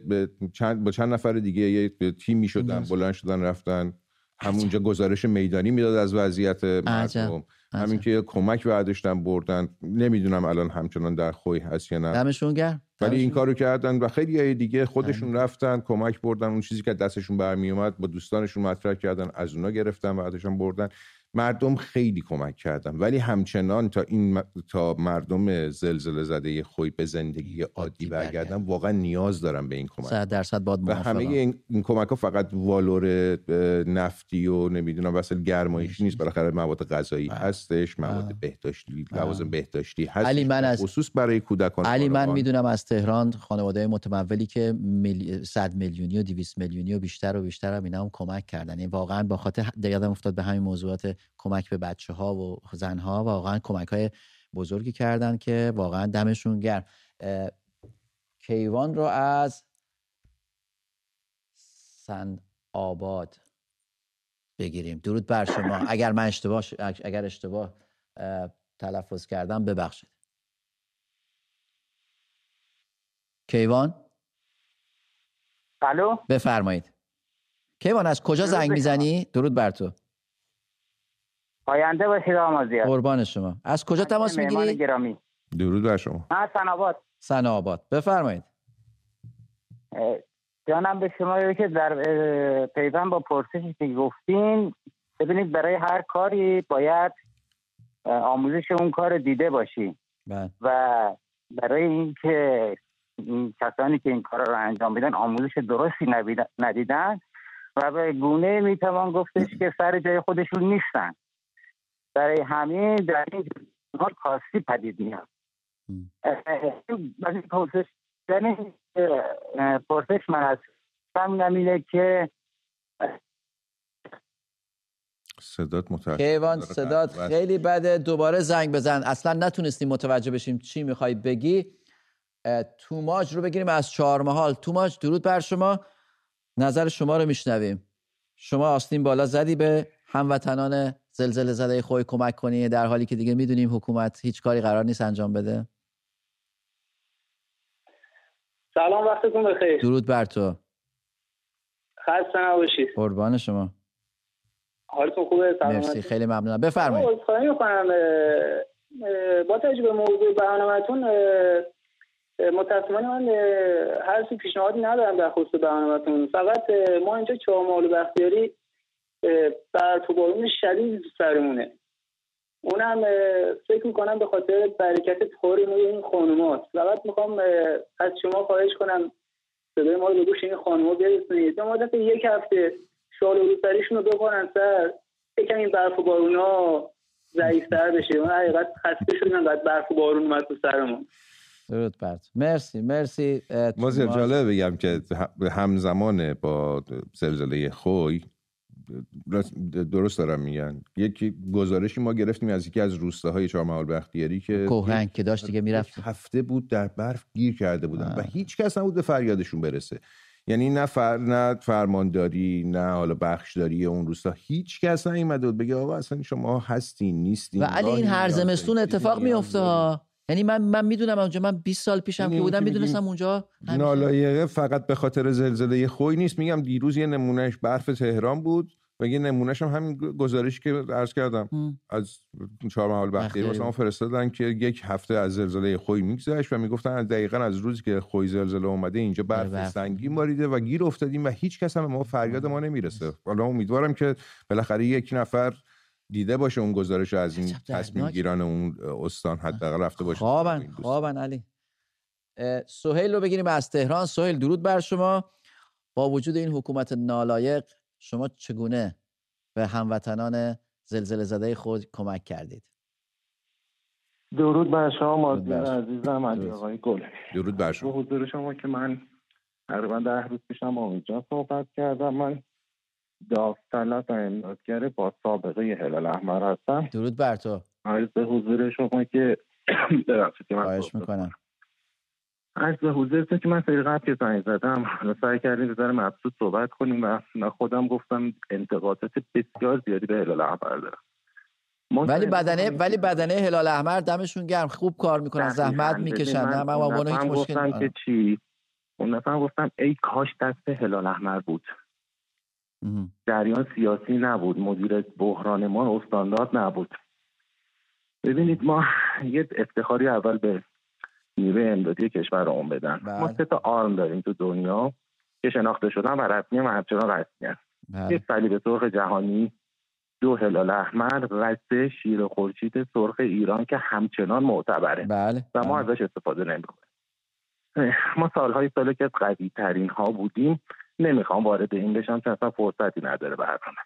چند با چند نفر دیگه یه تیمی شدن بلند شدن رفتن. همونجا گزارش میدانی می‌داد از وضعیت مردم. همین که کمک برداشتن بردن. نمی‌دونم الان همچنان در خوی هست یا نه. دمشون گرم. ولی این کارو کردن و خیلی دیگه خودشون رفتن کمک بردن. اون چیزی که دستشون برمی اومد با دوستانشون مطرح کردن از اونا گرفتن بعدشون بردن. مردم خیلی کمک کردن. ولی همچنان تا این تا مردم زلزله زده خوی به زندگی عادی برگردن. واقعا نیاز دارن به این کمک. 100 درصد باد و همه این, این کمک ها فقط والور نفتی و نمی‌دونم وسیل گرمایشی نیست. بالاخره مواد غذایی بله. هستش مواد بهداشتی لوازم بهداشتی هست علی من از خصوص برای کودکان علی من می‌دونم از تهران خانواده متمولی که 100 میلیونی و 200 میلیونی و بیشتر و بیشتر هم اینا هم کمک کردن. یعنی واقعا با خاطر یادم افتاد به همین موضوعات کمک به بچه ها و زن ها واقعا کمک های بزرگی کردن که واقعا دمشون گرم. کیوان رو از سن آباد بگیریم. درود بر شما. اگر من اشتباه اگر اشتباه تلفظ کردم ببخشید. کیوان؟ الو؟ بفرمایید. کیوان از کجا زنگ می‌زنی؟ درود بر تو. پاینده باشید آمازیار قربان شما. از کجا تماس می‌گیری؟ گرامی. درود بر شما. من سناباد سناباد بفرمایید. جانم به شما که در پیوند با پرسشی که گفتین ببینید برای هر کاری باید آموزش اون کار دیده باشی بله. و برای اینکه این کسانی که این کار رو انجام میدن آموزش درستی ندیدن و به گونه می‌توان گفتش که سر جای خودشون نیستن. برای همین در این حال کاستی پدید میاد. از این پرسش یعنی پرسش من از اینه که صدات متاسف کیوان صدات خیلی بده. دوباره زنگ بزن. اصلا نتونستیم متوجه بشیم چی می‌خوای بگی. توماج رو بگیریم از چهار محال توماج درود بر شما. نظر شما رو میشنویم. شما آستین بالا زدی به هموطنان زلزله زده خوی کمک کنی در حالی که دیگه می‌دونیم حکومت هیچ کاری قرار نیست انجام بده. سلام وقتتون بخیر. درود بر تو. خسته نباشید قربان شما. حالتون خوبه؟ مرسی خیلی ممنونم. بفرمایید. می‌کنم با تجربه موضوع برنامهتون متاسفانه من هر پیشنهادی ندارم در خصوص برنامهتون. فقط ما اینجا چهارمال بختیاری بر تو بارون شدید سرمونه. اونم فکر می‌کنم به خاطر برکت طوری موی این خانومات فقط می‌خوام از شما خواهش کنم صدای ما رو به گوش این خانوما برسونید. مدت یک هفته شال و رو بکنن سر یکم این برف و بارونا ضعیفتر بشه. اون حقیقت خسته شدیم بعد برف و بارون اومد تو سرمون. درود برد مرسی مرسی. مازیار جالبه بگم که همزمان با زلزله خوی درست دارم میگن. یکی گزارشی ما گرفتیم از یکی از روستاهای چهارمحال بختیاری که کوهنگ که داشت دیگه می‌رفت. هفته بود در برف گیر کرده بودن و هیچ کس نبود به فریادشون برسه. یعنی نه فر... نه فرمانداری نه حالا بخشداری اون روستا. هیچ کس نیومده بود بگه آقا اصلا شما هستین نیستین و علی این هر زمستون اتفاق میفته یعنی من من می‌دونم اونجا من 20 سال پیشم که بودم می‌دونستم اونجا نالایقه فقط به خاطر زلزله خوی نیست. میگم دیروز یه نمونهش برف تهران بود و یه نمونهش هم همین گزارشی که عرض کردم. م. از چهار محال بختیاری واسه فرستادن که یک هفته از زلزله خوی میگذشت و می‌گفتن دقیقا از روزی که خوی زلزله اومده اینجا برف, برف. سنگین باریده و گیر افتادیم و هیچ کس هم ما فریاد ما نمی‌رسه. حالا امیدوارم که بالاخره یک نفر دیده باشه اون گزارش از این تصمیم گیران اون استان حداقل رفته باشه خوابن خوابن علی. سهیل رو بگیریم از تهران. سهیل درود بر شما. با وجود این حکومت نالایق شما چگونه به هموطنان زلزله زده خود کمک کردید؟ درود بر شما مازیار عزیزم علی آقای گل. درود بر شما. حضور شما که من تقریبا ده روز پیشم با اینجا صحبت کردم من داوطلب و امدادگر با سابقه هلال احمر هستم. درود بر تو. عرض به حضور شما که ببخشید که من می‌کنم. عرض به حضورتون که من سری قبل که زنگ زدم. سعی کردیم بذار مبسوط صحبت کنیم و خودم گفتم انتقادات بسیار زیادی به هلال احمر دارم. ولی بدنه ولی بدنه هلال احمر دمشون گرم. خوب کار می‌کنن. زحمت می‌کشن. من, من, من هیچ مشکل که چی؟ اون نفر گفتم ای کاش دست هلال احمر بود. جریان سیاسی نبود مدیر بحران ما استاندارد نبود ببینید ما یه افتخاری اول به نیروی امدادی کشورمون بدن بله. ما سه تا آرم داریم تو دنیا که شناخته شدن و رسمی و همچنان رسمی هست بله. یک صلیب سرخ جهانی دو هلال احمر رسته شیر خورشید سرخ ایران که همچنان معتبره بله. و ما بله. ازش استفاده نمی‌کنیم ما سالهای ساله که قوی ترین ها بودیم نمی‌خوام وارد این بشم چون اصلا فرصتی نداره برنامه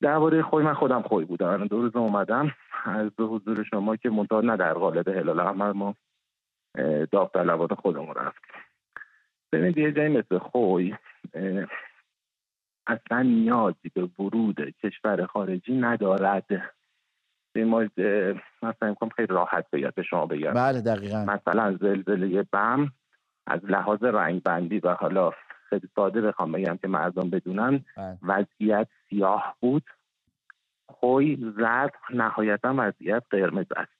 درباره خوی من خودم خوی بودم. دو روز اومدم. از به حضور شما که منتها نه در قالب هلال احمر ما داوطلبان خودمون رفت ببینید یه جایی مثل خوی اصلا نیازی به ورود کشور خارجی ندارد. به ما مثلا خیلی راحت بگم به شما بگم. بله دقیقا. مثلا زلزله بم از لحاظ رنگ بندی و حالا خیلی ساده بخوام بگم که مردم بدونن. بله. وضعیت سیاه بود. خوی زرد نهایتا وضعیت قرمز است.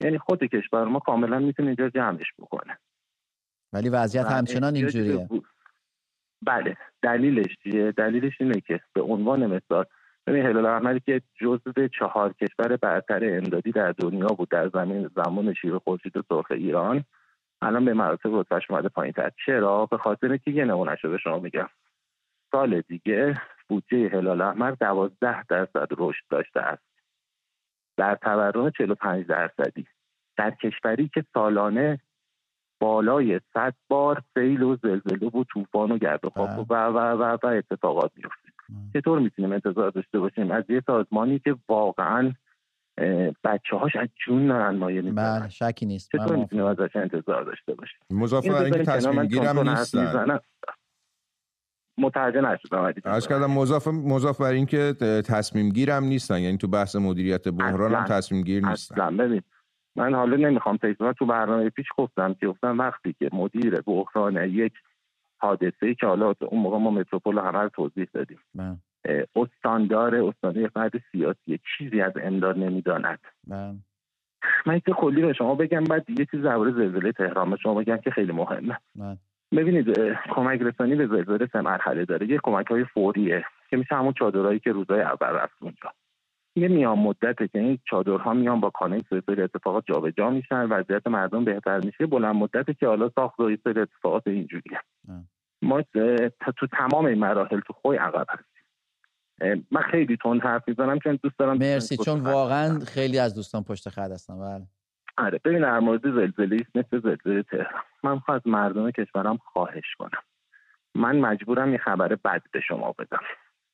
یعنی خود کشور ما کاملا می‌تونه اینجا جمعش بکنه. ولی وضعیت همچنان اینجوریه. بله دلیلش چیه؟ دلیلش اینه که به عنوان مثال ببین هلال احمدی که جزو چهار کشور برتر امدادی در دنیا بود در زمین زمان شیر خورشید و سرخ ایران. الان به مراتب رتبهش اومده پایین تر. چرا؟ به خاطر که یه نمونه به شما میگم. سال دیگه بودجه هلال احمر دوازده درصد رشد داشته است. در تورم 45 درصدی. در کشوری که سالانه بالای 100 بار سیل و زلزله و طوفان و گرد و خاک و و و و اتفاقات میفته چطور می‌تونیم انتظار داشته باشیم؟ از یه سازمانی که واقعا بچه هاش از جون دارن مایه می‌زنن بله شکی نیست. چطور می‌تونیم ازش انتظار داشته باشیم؟ مضافه اینکه تصمیم گیرم نیستن. متوجه نشدم از کردم مضاف مضاف بر اینکه تصمیم گیرم نیستن. یعنی تو بحث مدیریت بحران هم تصمیم گیر نیستن. اصلا. ببین من حالا نمی‌خوام تکرار تو برنامه پیش گفتم که گفتم وقتی که مدیر بحران یک حادثه ای که حالا اون موقع ما متروپول همه رو توضیح دادیم. بله. استاندار استاندار فرد سیاسی. چیزی از امداد نمی‌داند. بله. من که کلی به شما بگم بعد یه چیز درباره زلزله تهران به شما بگم که خیلی مهمه. بله. ببینید کمک رسانی به زلزله سه مرحله داره. یه کمک های فوریه که میشه همون چادرهایی که روزای اول رفت اونجا. یه میان مدته که این چادرها میان با کانه سری اتفاقات جابجا میشن وضعیت مردم بهتر میشه. بلند مدته که حالا ساخت و سری اتفاقات اینجوریه. ما تو تمام این مراحل تو خوی عقب هستیم. من خیلی تون حرف می‌زنم چون دوست دارم مرسی چون واقعا خیلی از دوستان پشت خط هستن بله. آره ببین در مورد زلزله است مثل زلزله تهران. من از مردم کشورم خواهش کنم. من مجبورم یه خبر بد به شما بدم.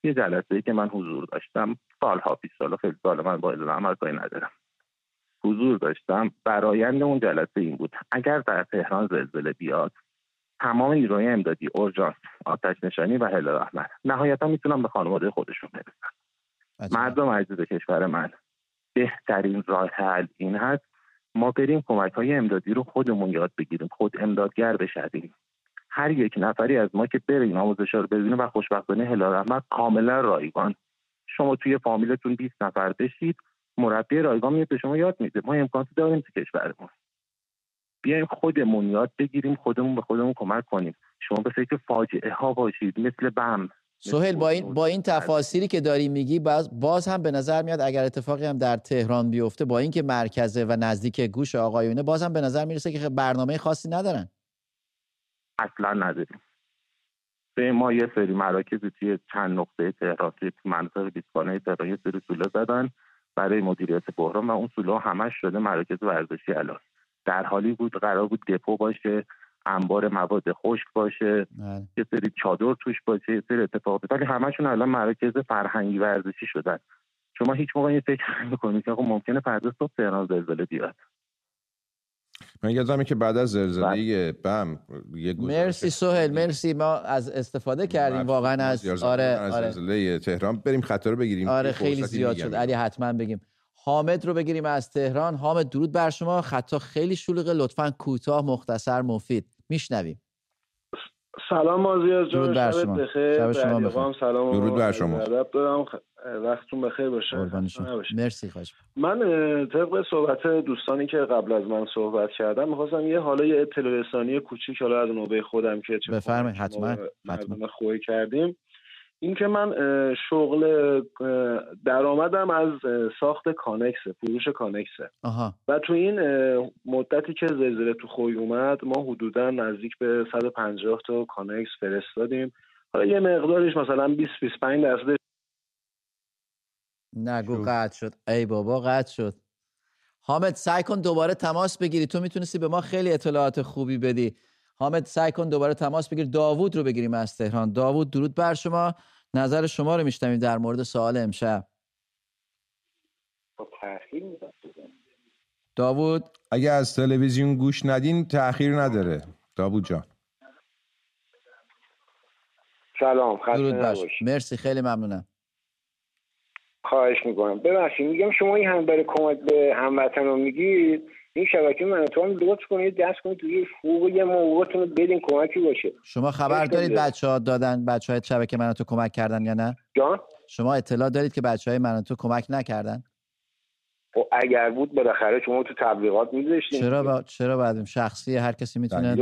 یه جلسه ای که من حضور داشتم سالها پیش سال خیلی سال من با عمل کاری ندارم. حضور داشتم برایند اون جلسه این بود. اگر در تهران زلزله بیاد تمام نیروی امدادی اورژانس آتش نشانی و هلال احمر نهایتا می‌تونم به خانواده خودشون برسن مردم عزیز کشور من. بهترین راه حل این هست. ما بریم کمک های امدادی رو خودمون یاد بگیریم. خود امدادگر بشویم. هر یک نفری از ما که بریم آموزش رو ببینیم و خوشبختانه هلال احمد کاملا رایگان. شما توی فامیلتون 20 نفر بشید مربی رایگان میاد به شما یاد میده. ما امکانات داریم تو کشورمون. بیایم خودمون یاد بگیریم خودمون به خودمون کمک کنیم. شما به فکر فاجعه ها باشید مثل بم سهل با این با این تفاصیلی که داری میگی باز, باز هم به نظر میاد اگر اتفاقی هم در تهران بیفته با اینکه مرکزه و نزدیک گوش آقایونه باز هم به نظر می‌رسه که برنامه خاصی ندارن. اصلا نداریم. به ما یه سری مراکزی توی چند نقطه تهران توی منطقه بیسکانه تهران یه سری سوله زدن برای مدیریت بحران و اون سوله همش شده مراکز ورزشی الان. در حالی بود قرار بود دپو باشه انبار مواد خشک باشه بله. یه سری چادر توش باشه یه سری اتفاقات ولی همشون الان مراکز فرهنگی ورزشی شدن. شما هیچ موقع یه فکر می‌کنید که ممکنه فردا صبح تهران زلزله بیاد. من یادمه که بعد از زلزله بم یه مرسی سهل مرسی. ما از استفاده کردیم واقعا از آره آره. زلزله تهران. بریم خطر رو بگیریم. آره خیلی زیاد شد. علی حتما بگیم. حامد رو بگیریم از تهران. حامد درود بر شما. خطا خیلی شلوغه. لطفا کوتاه مختصر مفید. میشنویم. سلام مازیار جان. درود بر شما. بخیر. شب شما بخیر. سلام درود بر شما. دارم. وقتتون بخیر باشه. مرسی خوش من طبق صحبت دوستانی که قبل از من صحبت کردم می‌خواستم یه حالا یه اطلاع رسانی کوچیک حالا از نوبه خودم که بفرمایید. حتما. حتما. خوی کردیم. اینکه من شغل درآمدم از ساخت کانکسه فروش کانکسه آها. و تو این مدتی که زلزله تو خوی اومد ما حدودا نزدیک به 150 تا کانکس فرستادیم. حالا یه مقدارش مثلا 20 25 درصد نگو قطع شد. ای بابا قطع شد. حامد سعی کن دوباره تماس بگیری. تو می‌تونستی به ما خیلی اطلاعات خوبی بدی. حامد سعی کن دوباره تماس بگیر. داوود رو بگیریم از تهران. داوود درود بر شما. نظر شما رو میشنویم در مورد سوال امشب. داوود؟ اگه از تلویزیون گوش ندین تاخیر نداره. داوود جان. سلام درود مرسی خیلی ممنونم. خواهش می‌کنم. ببخشید میگم شما این هم برای کمک به هموطن رو میگید؟ این شبکه من تو هم لطف کنید دست کنید توی فوق یه موقعتون بدین کمکی باشه. شما خبر دارید بچه ها دادن بچه های شبکه من تو کمک کردن یا نه؟ جان؟ شما اطلاع دارید که بچه های من تو کمک نکردن؟ و خب اگر بود بالاخره شما تو تبلیغات میذاشتین چرا با... چرا بعد شخصی هر کسی می‌تونه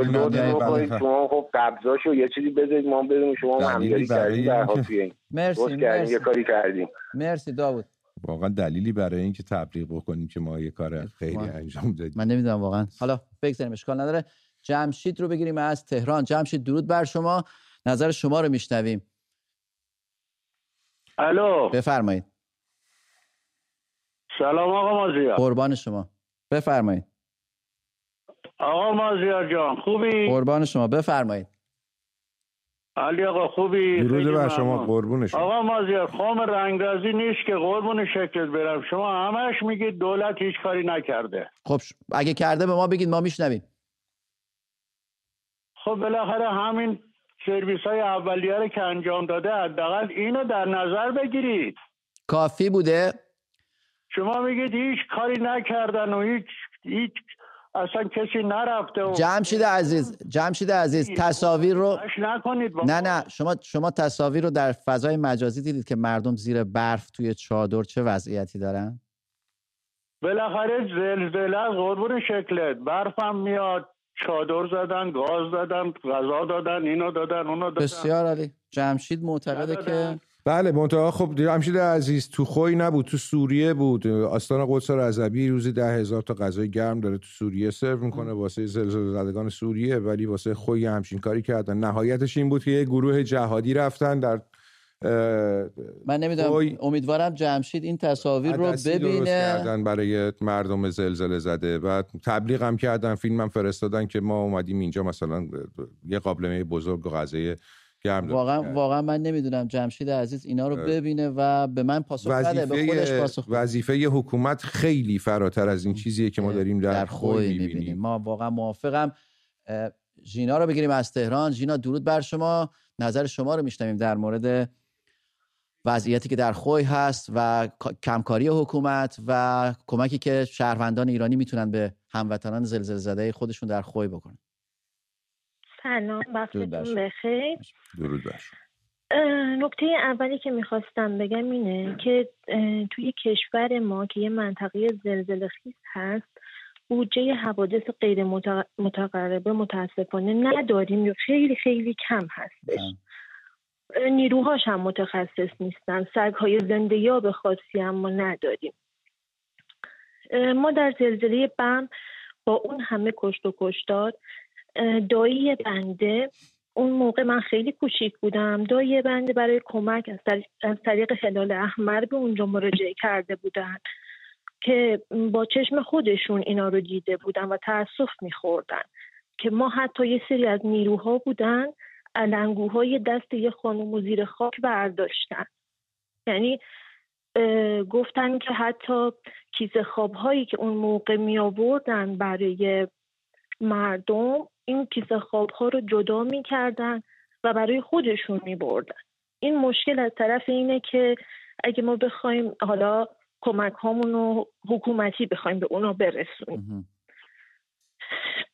شما خب قبضاشو یه چیزی بذارید ما بدونیم شما همکاری کردید در مرسی مرسی یه کاری کردیم. مرسی داوود. واقعا دلیلی برای اینکه تبلیغ بکنیم که ما یه کار خیلی انجام دادیم. من نمی‌دونم واقعا. حالا بگذاریم اشکال نداره. جمشید رو بگیریم از تهران. جمشید درود بر شما. نظر شما رو میشنویم. الو. بفرمایید. سلام آقا مازیار. قربان شما. بفرمایید. آقا مازیار جان خوبی؟ قربان شما. بفرمایید. علی آقا خوبی؟ درود بر شما قربون شما آقا مازیار خام رنگرازی نیست که قربون شکل برم. شما همش میگید دولت هیچ کاری نکرده. خب اگه کرده به ما بگید ما میشنویم. خب بالاخره همین سرویس های اولیه رو که انجام داده حداقل اینو در نظر بگیرید. کافی بوده. شما میگید هیچ کاری نکردن و هیچ هیچ اصلا کسی نرفته و جمشید عزیز جمشید عزیز تصاویر رو نکنید نه نه شما شما تصاویر رو در فضای مجازی دیدید که مردم زیر برف توی چادر چه وضعیتی دارن؟ بالاخره زلزله از قربون شکلت. برفم میاد چادر زدن گاز دادن غذا دادن اینو دادن اونو دادن. بسیار عالی. جمشید معتقده که بله منتها خب جمشید عزیز تو خوی نبود تو سوریه بود. آستان قدس رضوی روزی ده هزار تا غذای گرم داره تو سوریه سرو می‌کنه واسه زلزله زدگان سوریه ولی واسه خوی همچین کاری کردن. نهایتش این بود که یه گروه جهادی رفتن در من نمی‌دونم امیدوارم جمشید این تصاویر رو ببینه. کردن برای مردم زلزله زده. و تبلیغ هم کردن فیلم هم فرستادن که ما اومدیم اینجا مثلا یه قابلمه بزرگ و غذای گرم واقعا واقعا من نمی‌دونم جمشید عزیز اینا رو ببینه و به من پاسخ بده به خودش پاسخ وظیفه حکومت خیلی فراتر از این چیزیه که ما داریم در, در خوی می‌بینیم. ما واقعا موافقم. ژینا رو بگیریم از تهران. ژینا درود بر شما. نظر شما رو میشنویم در مورد وضعیتی که در خوی هست و کمکاری حکومت و کمکی که شهروندان ایرانی می‌تونن به هموطنان زلزله زده خودشون در خوی بکنن. سلام وقتتون بخیر. درود بر نکته اولی که می‌خواستم بگم اینه که توی کشور ما که یه منطقه زلزله خیز هست بودجه حوادث غیر متقربه متاسفانه نداریم یا خیلی خیلی کم هستش. نیروهاش هم متخصص نیستن. های زنده یا به خاصی هم ما نداریم ما در زلزله بم با اون همه کشت و کشتار دایی بنده. اون موقع من خیلی کوچیک بودم. دایی بنده برای کمک از طریق هلال احمر به اونجا مراجعه کرده بودن که با چشم خودشون اینا رو دیده بودن و تاسف میخوردن که ما حتی یه سری از نیروها بودن علنگوهای دست یه خانم و زیر خاک برداشتن. یعنی گفتن که حتی کیز خوابهایی که اون موقع می آوردن برای مردم این کیسه خواب ها رو جدا می‌کردن و برای خودشون می بردن. این مشکل از طرف اینه که اگه ما بخوایم حالا کمک هامون رو حکومتی بخوایم به اونا برسونیم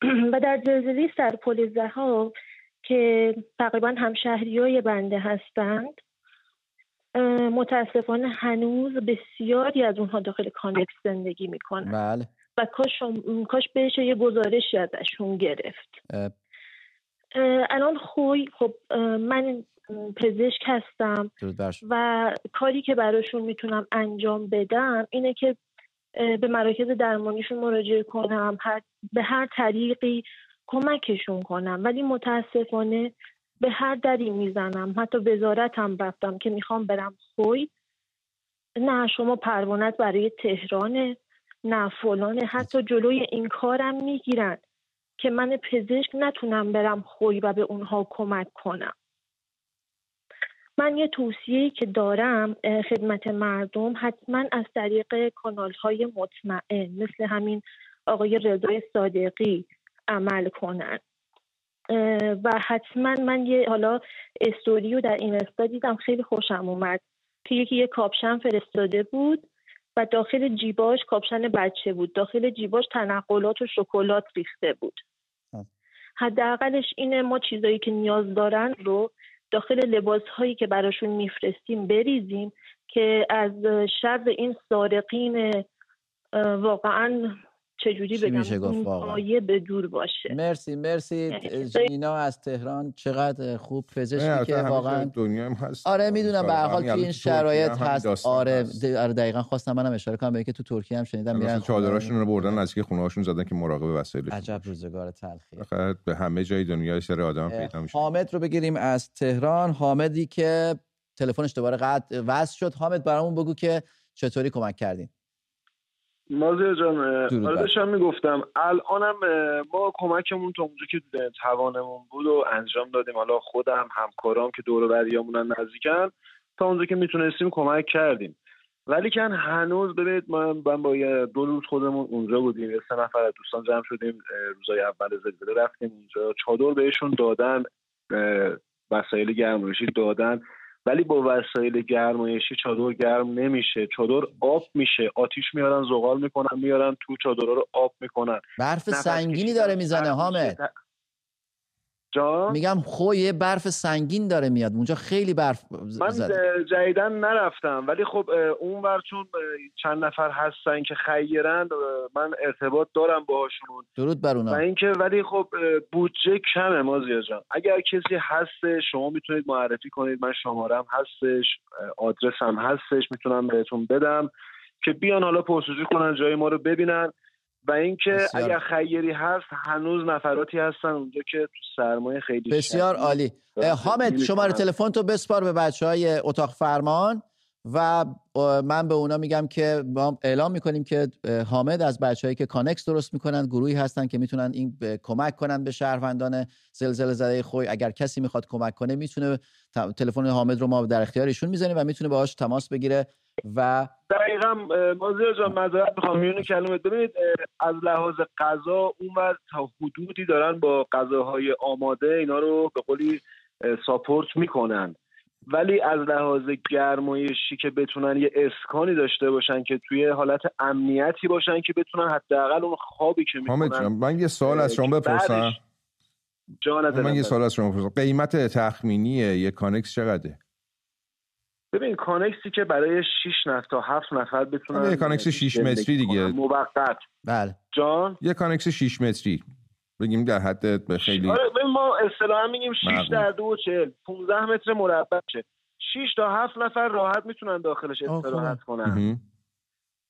و در زلزله سرپل زها که تقریبا هم شهری های بنده هستند متاسفانه هنوز بسیاری از اونها داخل کانکس زندگی می‌کنن بله. و کاش, کاش بهش یه گزارشی ازشون گرفت. الان خوی. خب من پزشک هستم و کاری که براشون می‌تونم انجام بدم اینه که به مراکز درمانیشون مراجعه کنم به هر طریقی کمکشون کنم. ولی متاسفانه به هر دری می‌زنم. حتی وزارتم رفتم که می‌خوام برم خوی. نه شما پروانت برای تهرانه. نه فلانه. حتی جلوی این کارم می‌گیرن که من پزشک نتونم برم خوی و به اونها کمک کنم. من یه توصیه که دارم خدمت مردم حتما از طریق کانال های مطمئن مثل همین آقای رضای صادقی عمل کنن. و حتما من یه حالا استوریو در این دیدم خیلی خوشم اومد. که یکی یه کاپشن فرستاده بود. و داخل جیباش کاپشن بچه بود. داخل جیباش تنقلات و شکلات ریخته بود. حداقلش اینه ما چیزایی که نیاز دارن رو داخل لباس هایی که براشون میفرستیم بریزیم که از شر این سارقین واقعا چجوری بگم میشه گفت به دور باشه. مرسی مرسی. جینا از تهران چقدر خوب پزشکی که واقعا دنیا هست. آره می‌دونم به هر حال توی این شرایط هست. آره آره دقیقا خواستم منم اشاره کنم به که تو ترکیه هم شنیدم میرن چادراشون رو بردن نزدیک خونه هاشون زدن که مراقب وسایل عجب روزگار تلخی به همه جای دنیا سر آدم پیدا میشه. حامد رو بگیریم از تهران. حامدی که تلفنش دوباره قطع وصل شد. حامد برامون بگو که چطوری کمک کردین. مازیار جان داشتم می‌گفتم الانم ما کمکمون تا اونجا که توانمون بود و انجام دادیم. حالا خودم همکارام که دور بریامونن نزدیکن تا اونجا که می‌تونستیم کمک کردیم. ولی کن هنوز ببینید من با دو روز خودمون اونجا بودیم. یه سه نفر از دوستان جمع شدیم روزای اول زلزله رفتیم اونجا. چادر بهشون دادن وسایل گرمایشی دادن. ولی با وسایل گرمایشی چادر گرم نمیشه. چادر آب میشه. آتیش میارن زغال می‌کنن میارن تو چادرها رو آب می‌کنن. برف سنگینی داره می‌زنه حامد. میگم خوی برف سنگین داره میاد. اونجا خیلی برف من جدیدن نرفتم. ولی خب اون ور چون چند نفر هستن که خیرن من ارتباط دارم باهاشون. درود بر اونا. و اینکه ولی خب بودجه کمه مازیار جان. اگر کسی هست شما می‌تونید معرفی کنید. من شمارم هستش آدرسم هستش می‌تونم بهتون بدم که بیان حالا پرسجو کنن جای ما رو ببینن. و اینکه اگر خیری هست هنوز نفراتی هستن اونجا که تو سرمایه خیلی بسیار عالی. حامد شماره تلفن تو بسپار به بچه های اتاق فرمان. و من به اونا میگم که ما اعلام می‌کنیم که حامد از بچههایی که کانکس درست می‌کنن گروهی هستن که می‌تونن این کمک کنن به شهروندان زلزله زده خوی. اگر کسی می‌خواد کمک کنه می‌تونه تلفن حامد رو ما در اختیارشون می‌زنیم و می‌تونه باهاش تماس بگیره و دقیقا مازیار جان مذارت می‌خوام. میونه کلمه ببینید از لحاظ غذا اونور تا حدودی دارن با غذاهای آماده اینا رو به قولی support می‌کنن. ولی از لحاظ گرمایشی که بتونن یه اسکانی داشته باشن که توی حالت امنیتی باشن که بتونن حداقل اون خوابی که می‌کنن من یه سوال از شما بپرسم. جان من یه سوال از شما بپرسم. قیمت تخمینی یه کانکس چقدره؟ ببین کانکسی که برای 6 نفر تا 7 نفر بتونن یه کانکس 6 متری دیگه. موقت. بله. جان؟ یه کانکس 6 متری. بگیم در حد به خیلی آره ما اصطلاحا میگیم 6 در 2 40 15 متر مربع شه. 6 تا 7 نفر راحت می‌تونن داخلش استراحت کنن.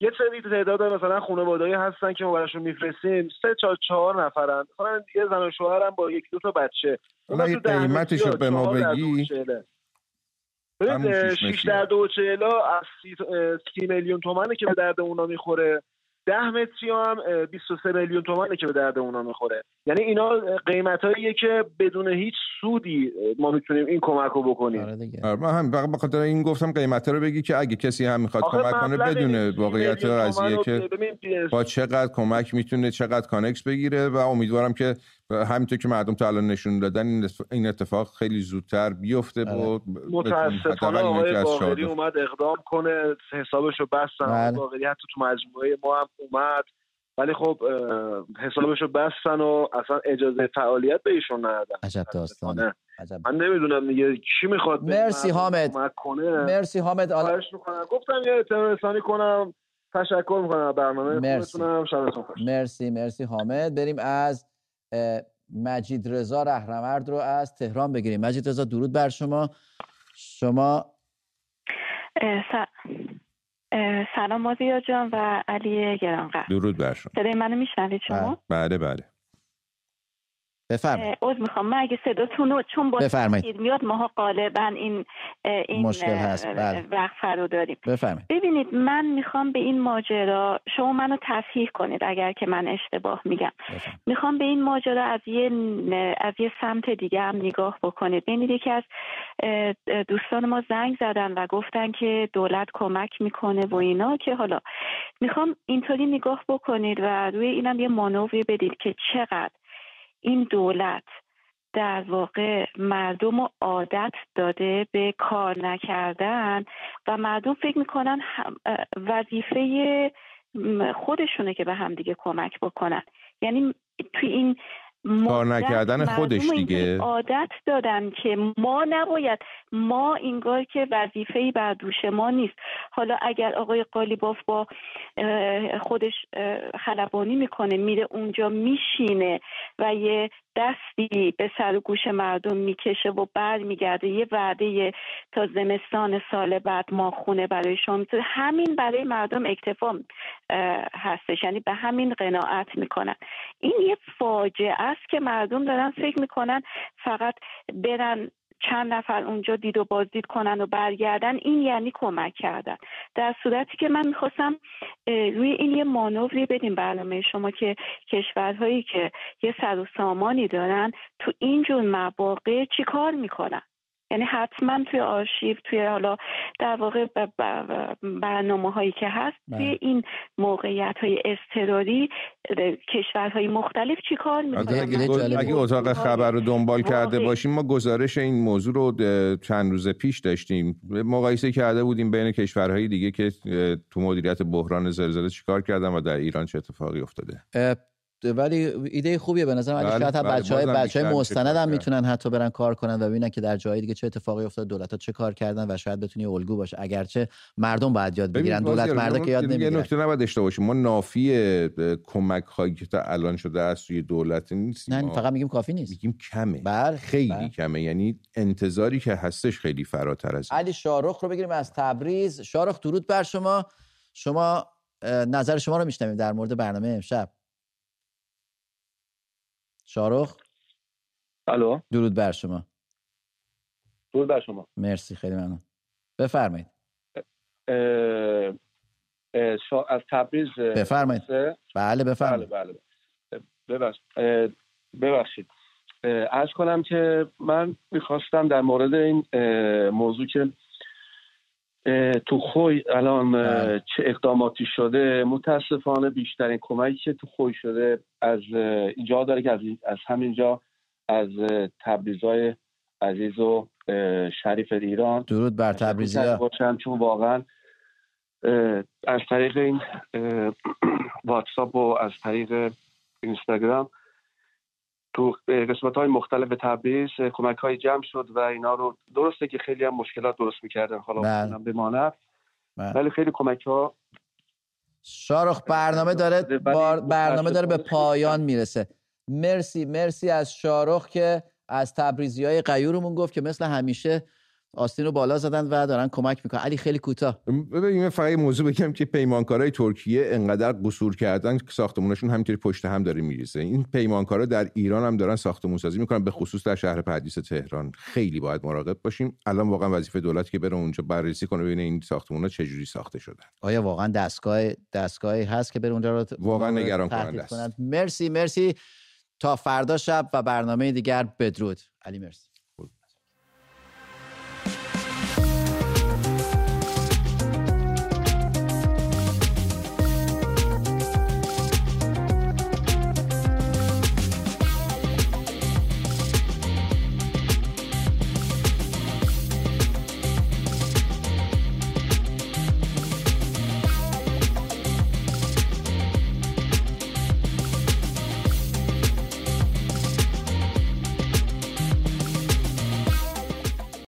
یه سری تعداد مثلا خانواده‌ای هستن که ما براشون میفرستیم. سه تا چهار نفرن. مثلا یه زن و شوهرم با یک دو تا بچه. حالا یه قیمتشو به ما بگی. ببین 6 در دو چهلا از سی, میلیون تومنه که به درد اونا می‌خوره. ده متری هم 23 میلیون تومنه که به درد اونا می‌خوره. یعنی اینا قیمت که بدون هیچ سودی ما می‌تونیم این کمک رو بکنیم. آره من هم به خاطر این گفتم قیمت رو بگی که اگه کسی هم می‌خواد کمک کنه بدون واقعیت قضیه که با چقدر کمک می‌تونه چقدر کانکس بگیره و امیدوارم که همینطور که مردم تا الان نشون دادن این اتفاق خیلی زودتر بیفته و آره. متاسفانه آقای باقری اومد اقدام کنه. حسابشو بستن. بله. باقری حتی تو مجموعه ما هم اومد. ولی خب حسابشو بستن و اصلا اجازه فعالیت به ایشون ندادن. عجب داستانه. من نمی‌دونم دیگه کی می‌خواد مرسی حامد. مرسی حامد. آل... گفتم یه اطلاع کنم. تشکر می‌کنم برنامه مرسی. مرسی مرسی حامد. بریم از مجید رضا رهنورد رو از تهران بگیریم. مجید رضا درود بر شما. شما؟ سلام مازیار جان و علی گرانقدر. درود بر شما. صدای منو میشنوید شما؟ بله بله. بفرمایید. عذر می‌خوام. من اگه صداتون رو چون با میاد ماها غالبا این این مشکل هست. بله. وقفه رو داریم. بفرمایید. ببینید من می‌خوام به این ماجرا شما منو تصحیح کنید اگر که من اشتباه میگم. بفرمایید. می‌خوام به این ماجرا از یه از یه سمت دیگه هم نگاه بکنید. ببینید یکی از دوستان ما زنگ زدن و گفتن که دولت کمک می‌کنه و اینا که حالا می‌خوام اینطوری نگاه بکنید و روی اینم یه مانوری بدید که چقدر این دولت در واقع مردم رو عادت داده به کار نکردن و مردم فکر می‌کنن وظیفه خودشونه که به همدیگه کمک بکنن. یعنی توی این کار نکردن خودش دیگه. عادت دادن که ما نباید ما اینگار که وظیفه بر دوش ما نیست. حالا اگر آقای قالیباف با خودش خلبانی می‌کنه میره اونجا میشینه و یه دستی به سر و گوش مردم می‌کشه و بعد میگرده یه وعده تا زمستان سال بعد ما خونه برای شما همین برای مردم اکتفا هستش. یعنی به همین قناعت می‌کنن. این یه فاجعه است که مردم دارن فکر می‌کنن فقط برن چند نفر اونجا دید و بازدید کنن و برگردن این یعنی کمک کردن. در صورتی که من می‌خواستم روی این یه مانوری بدیم برنامه شما که کشورهایی که یه سر و سامانی دارن تو اینجور مواقع چی کار می‌کنن؟ یعنی حتما توی آرشیو توی حالا در واقع برنامه هایی که هست توی بله. این موقعیت های اضطراری کشورهای مختلف چی کار اگه, اگه اتاق خبر رو دنبال کرده باشیم ما گزارش این موضوع رو چند روز پیش داشتیم. مقایسه کرده بودیم بین کشورهای دیگه که تو مدیریت بحران زلزله چیکار کردن و در ایران چه اتفاقی افتاده. ولی ایده خوبیه. به نظرم علی شاید بله، بچه های بچه های مستند هم می‌تونن حتی برن کار کنن و ببینن که در جای دیگه چه اتفاقی افتاد دولت ها چه کار کردن و شاید بتونی الگو باشه اگرچه مردم باید یاد بگیرن دولت مرده که یاد نمی‌گیرن یه نکته نباید داشته باشیم. ما نافی کمک هایی که تا الان شده از سوی دولت نیست نه فقط میگیم کافی نیست. میگیم کمه. بله خیلی بل. کمه. یعنی انتظاری که هستش خیلی فراتر از علی شارخ رو بگیریم از تبریز. شارخ درود بر شما. شما نظر شما رو میشنویم در مورد برنامه امشب. شارخ الو؟ درود بر شما. درود بر شما. مرسی خیلی ممنون. بفرمایید. از تبریز بفرمایید. بله بفرمایید. بله بله ببخشید. ارز کنم که من می‌خواستم در مورد این موضوع که تو خوی الان بله. چه اقداماتی شده؟ متاسفانه بیشترین کمکی که تو خوی شده از اینجا داره که از, از همینجا از تبریزای عزیز و شریف ایران. درود بر تبریزی. باشم چون واقعا از طریق این واتساپ و از طریق اینستاگرام تو قسمت های مختلف تبریز کمک های جمع شد و اینا رو درسته که خیلی هم مشکلات درست می‌کردن. حالا بله. بماند بله. ولی خیلی کمک ها شارخ برنامه داره برنامه داره به پایان می‌رسه. مرسی مرسی از شارخ که از تبریزی های قیورمون گفت که مثل همیشه آستین رو بالا زدن و دارن کمک می‌کنن. علی خیلی کوتاه. ببینیم فقط موضوع بگم که پیمانکارای ترکیه انقدر قصور کردن که ساختمونشون همینطوری پشت هم داره میریزه. این پیمانکارا در ایران هم دارن ساختمون سازی می‌کنن به خصوص در شهر پردیس تهران. خیلی باید مراقب باشیم. الان واقعا وظیفه دولت که بره اونجا بررسی کنه ببینه این ساختمونا چجوری ساخته شدن. آیا واقعا دستگاه دستگاهی هست که بره اونجا رو واقعا نگران کننده است. مرسی مرسی. تا فردا شب و برنامه دیگر بدرود. علی مرسی.